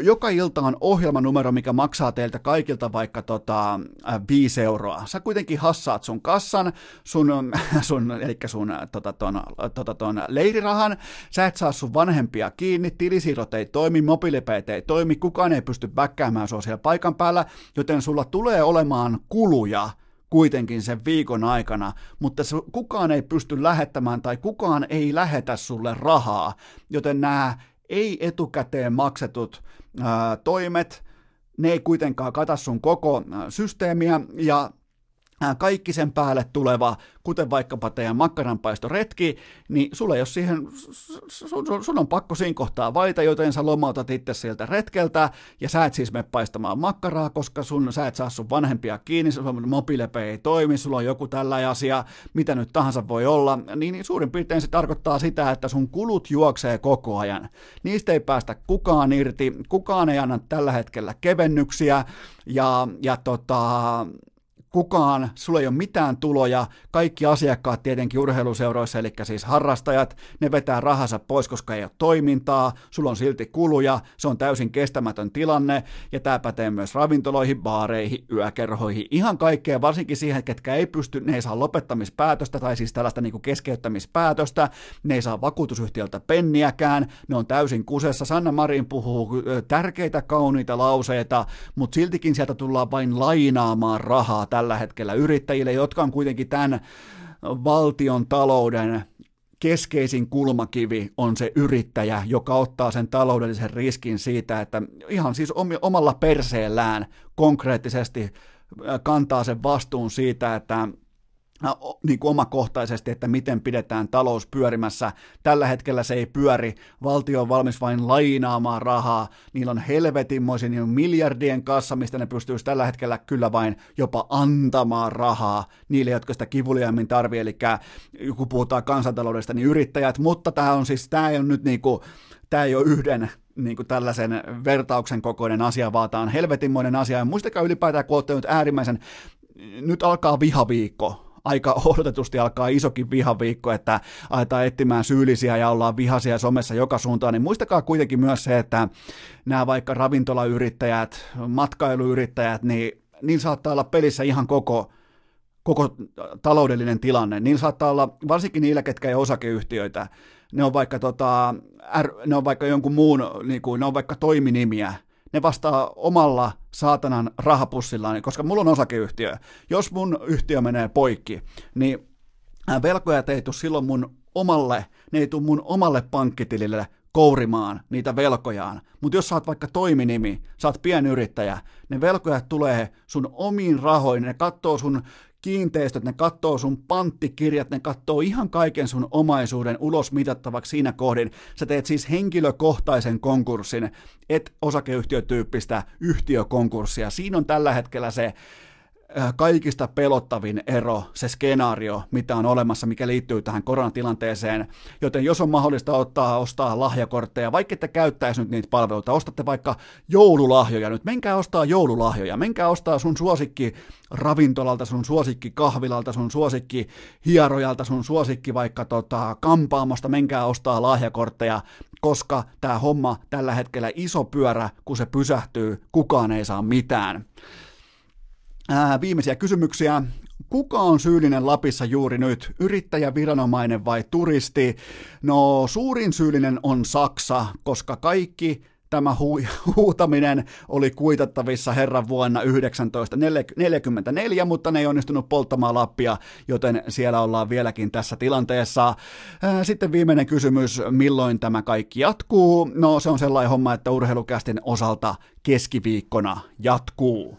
joka ilta on ohjelmanumero, mikä maksaa teiltä kaikilta vaikka tota, 5 euroa. Sä kuitenkin hassaat sun kassan, sun, sun eli sun tota, ton, tota, ton leirirahan, sä et saa sun vanhempia kiinni, tilisiirrot ei toimi, mobiilipeet ei toimi, kukaan ei pysty bäkkäämään sua siellä paikan päällä, joten sulla tulee olemaan kuluja kuitenkin sen viikon aikana, mutta kukaan ei pysty lähettämään tai kukaan ei lähetä sulle rahaa, joten nämä ei etukäteen maksetut ää, toimet, ne ei kuitenkaan kata sun koko systeemiä ja kaikki sen päälle tuleva, kuten vaikkapa teidän makkaranpaistoretki, niin sulle ole siihen, sun, sun on pakko siinä kohtaa vaita, joten sä lomautat itse sieltä retkeltä, ja sä et siis mene paistamaan makkaraa, koska sun, sä et saa sun vanhempia kiinni, sun mobiilepe ei toimi, sulla on joku tällä asia, mitä nyt tahansa voi olla, niin, niin suurin piirtein se tarkoittaa sitä, että sun kulut juoksee koko ajan. Niistä ei päästä kukaan irti, kukaan ei anna tällä hetkellä kevennyksiä, ja, ja tota, kukaan, sulla ei ole mitään tuloja, kaikki asiakkaat tietenkin urheiluseuroissa, eli siis harrastajat, ne vetää rahansa pois, koska ei ole toimintaa, sulla on silti kuluja, se on täysin kestämätön tilanne, ja tämä pätee myös ravintoloihin, baareihin, yökerhoihin, ihan kaikkea, varsinkin siihen, ketkä ei pysty, ne ei saa lopettamispäätöstä, tai siis tällaista niin keskeyttämispäätöstä, ne ei saa vakuutusyhtiöltä penniäkään, ne on täysin kusessa, Sanna Marin puhuu tärkeitä, kauniita lauseita, mutta siltikin sieltä tullaan vain lainaamaan rahaa tällä hetkellä yrittäjille, jotka on kuitenkin tämän valtion talouden keskeisin kulmakivi on se yrittäjä, joka ottaa sen taloudellisen riskin siitä, että ihan siis omalla perseellään konkreettisesti kantaa sen vastuun siitä, että niin kuin omakohtaisesti, että miten pidetään talous pyörimässä. Tällä hetkellä se ei pyöri, valtio on valmis vain lainaamaan rahaa, niillä on helvetinmoisin niin miljardien kassa, mistä ne pystyisi tällä hetkellä kyllä vain jopa antamaan rahaa. Niille, jotka sitä kivuliaimmin tarvii, eli kun puhutaan kansantaloudesta, niin yrittäjät, mutta tämä on siis, tämä ei ole nyt niin kuin, tämä ei ole yhden niin kuin tällaisen vertauksen kokoinen asia, vaan tämä on helvetinmoinen asia. Ja muistakaa ylipäätään, kun olette nyt äärimmäisen nyt alkaa vihaviikko, aika odotetusti alkaa isokin vihaviikko, että aletaan etsimään syyllisiä ja ollaan vihaisia somessa joka suuntaan, niin muistakaa kuitenkin myös se, että nämä vaikka ravintolayrittäjät, matkailuyrittäjät, niin niin saattaa olla pelissä ihan koko, koko taloudellinen tilanne. Niin saattaa olla, varsinkin niillä, ketkä ei osakeyhtiöitä, ne on vaikka, tota, ne on vaikka jonkun muun, niin kuin, ne on vaikka toiminimiä, ne vastaa omalla saatanan rahapussillaan, koska mulla on osakeyhtiö. Jos mun yhtiö menee poikki, niin velkojat ei tule silloin mun omalle, ne ei tule mun omalle pankkitilille kourimaan niitä velkojaan. Mutta jos sä oot vaikka toiminimi, sä oot pienyrittäjä, ne velkojat tulee sun omiin rahoihin, ne katsoo sun kiinteistöt, ne katsoo sun panttikirjat, ne katsoo ihan kaiken sun omaisuuden ulos mitattavaksi siinä kohdin. Sä teet siis henkilökohtaisen konkurssin, et osakeyhtiötyyppistä yhtiökonkurssia. Siinä on tällä hetkellä se kaikista pelottavin ero, se skenaario, mitä on olemassa, mikä liittyy tähän koronatilanteeseen. Joten jos on mahdollista ottaa, ostaa lahjakortteja, vaikka ette käyttäisi nyt niitä palveluita, ostatte vaikka joululahjoja nyt, menkää ostaa joululahjoja, menkää ostaa sun suosikki ravintolalta, sun suosikki kahvilalta, sun suosikki hierojalta, sun suosikki vaikka tota, kampaamosta, menkää ostaa lahjakortteja, koska tämä homma tällä hetkellä iso pyörä, kun se pysähtyy, kukaan ei saa mitään. Ää, viimeisiä kysymyksiä. Kuka on syyllinen Lapissa juuri nyt? Yrittäjä, viranomainen vai turisti? No suurin syyllinen on Saksa, koska kaikki tämä hu- huutaminen oli kuitattavissa herran vuonna 1944, mutta ne ei onnistunut polttamaan Lappia, joten siellä ollaan vieläkin tässä tilanteessa. Sitten viimeinen kysymys, milloin tämä kaikki jatkuu? No se on sellainen homma, että urheilukästin osalta keskiviikkona jatkuu.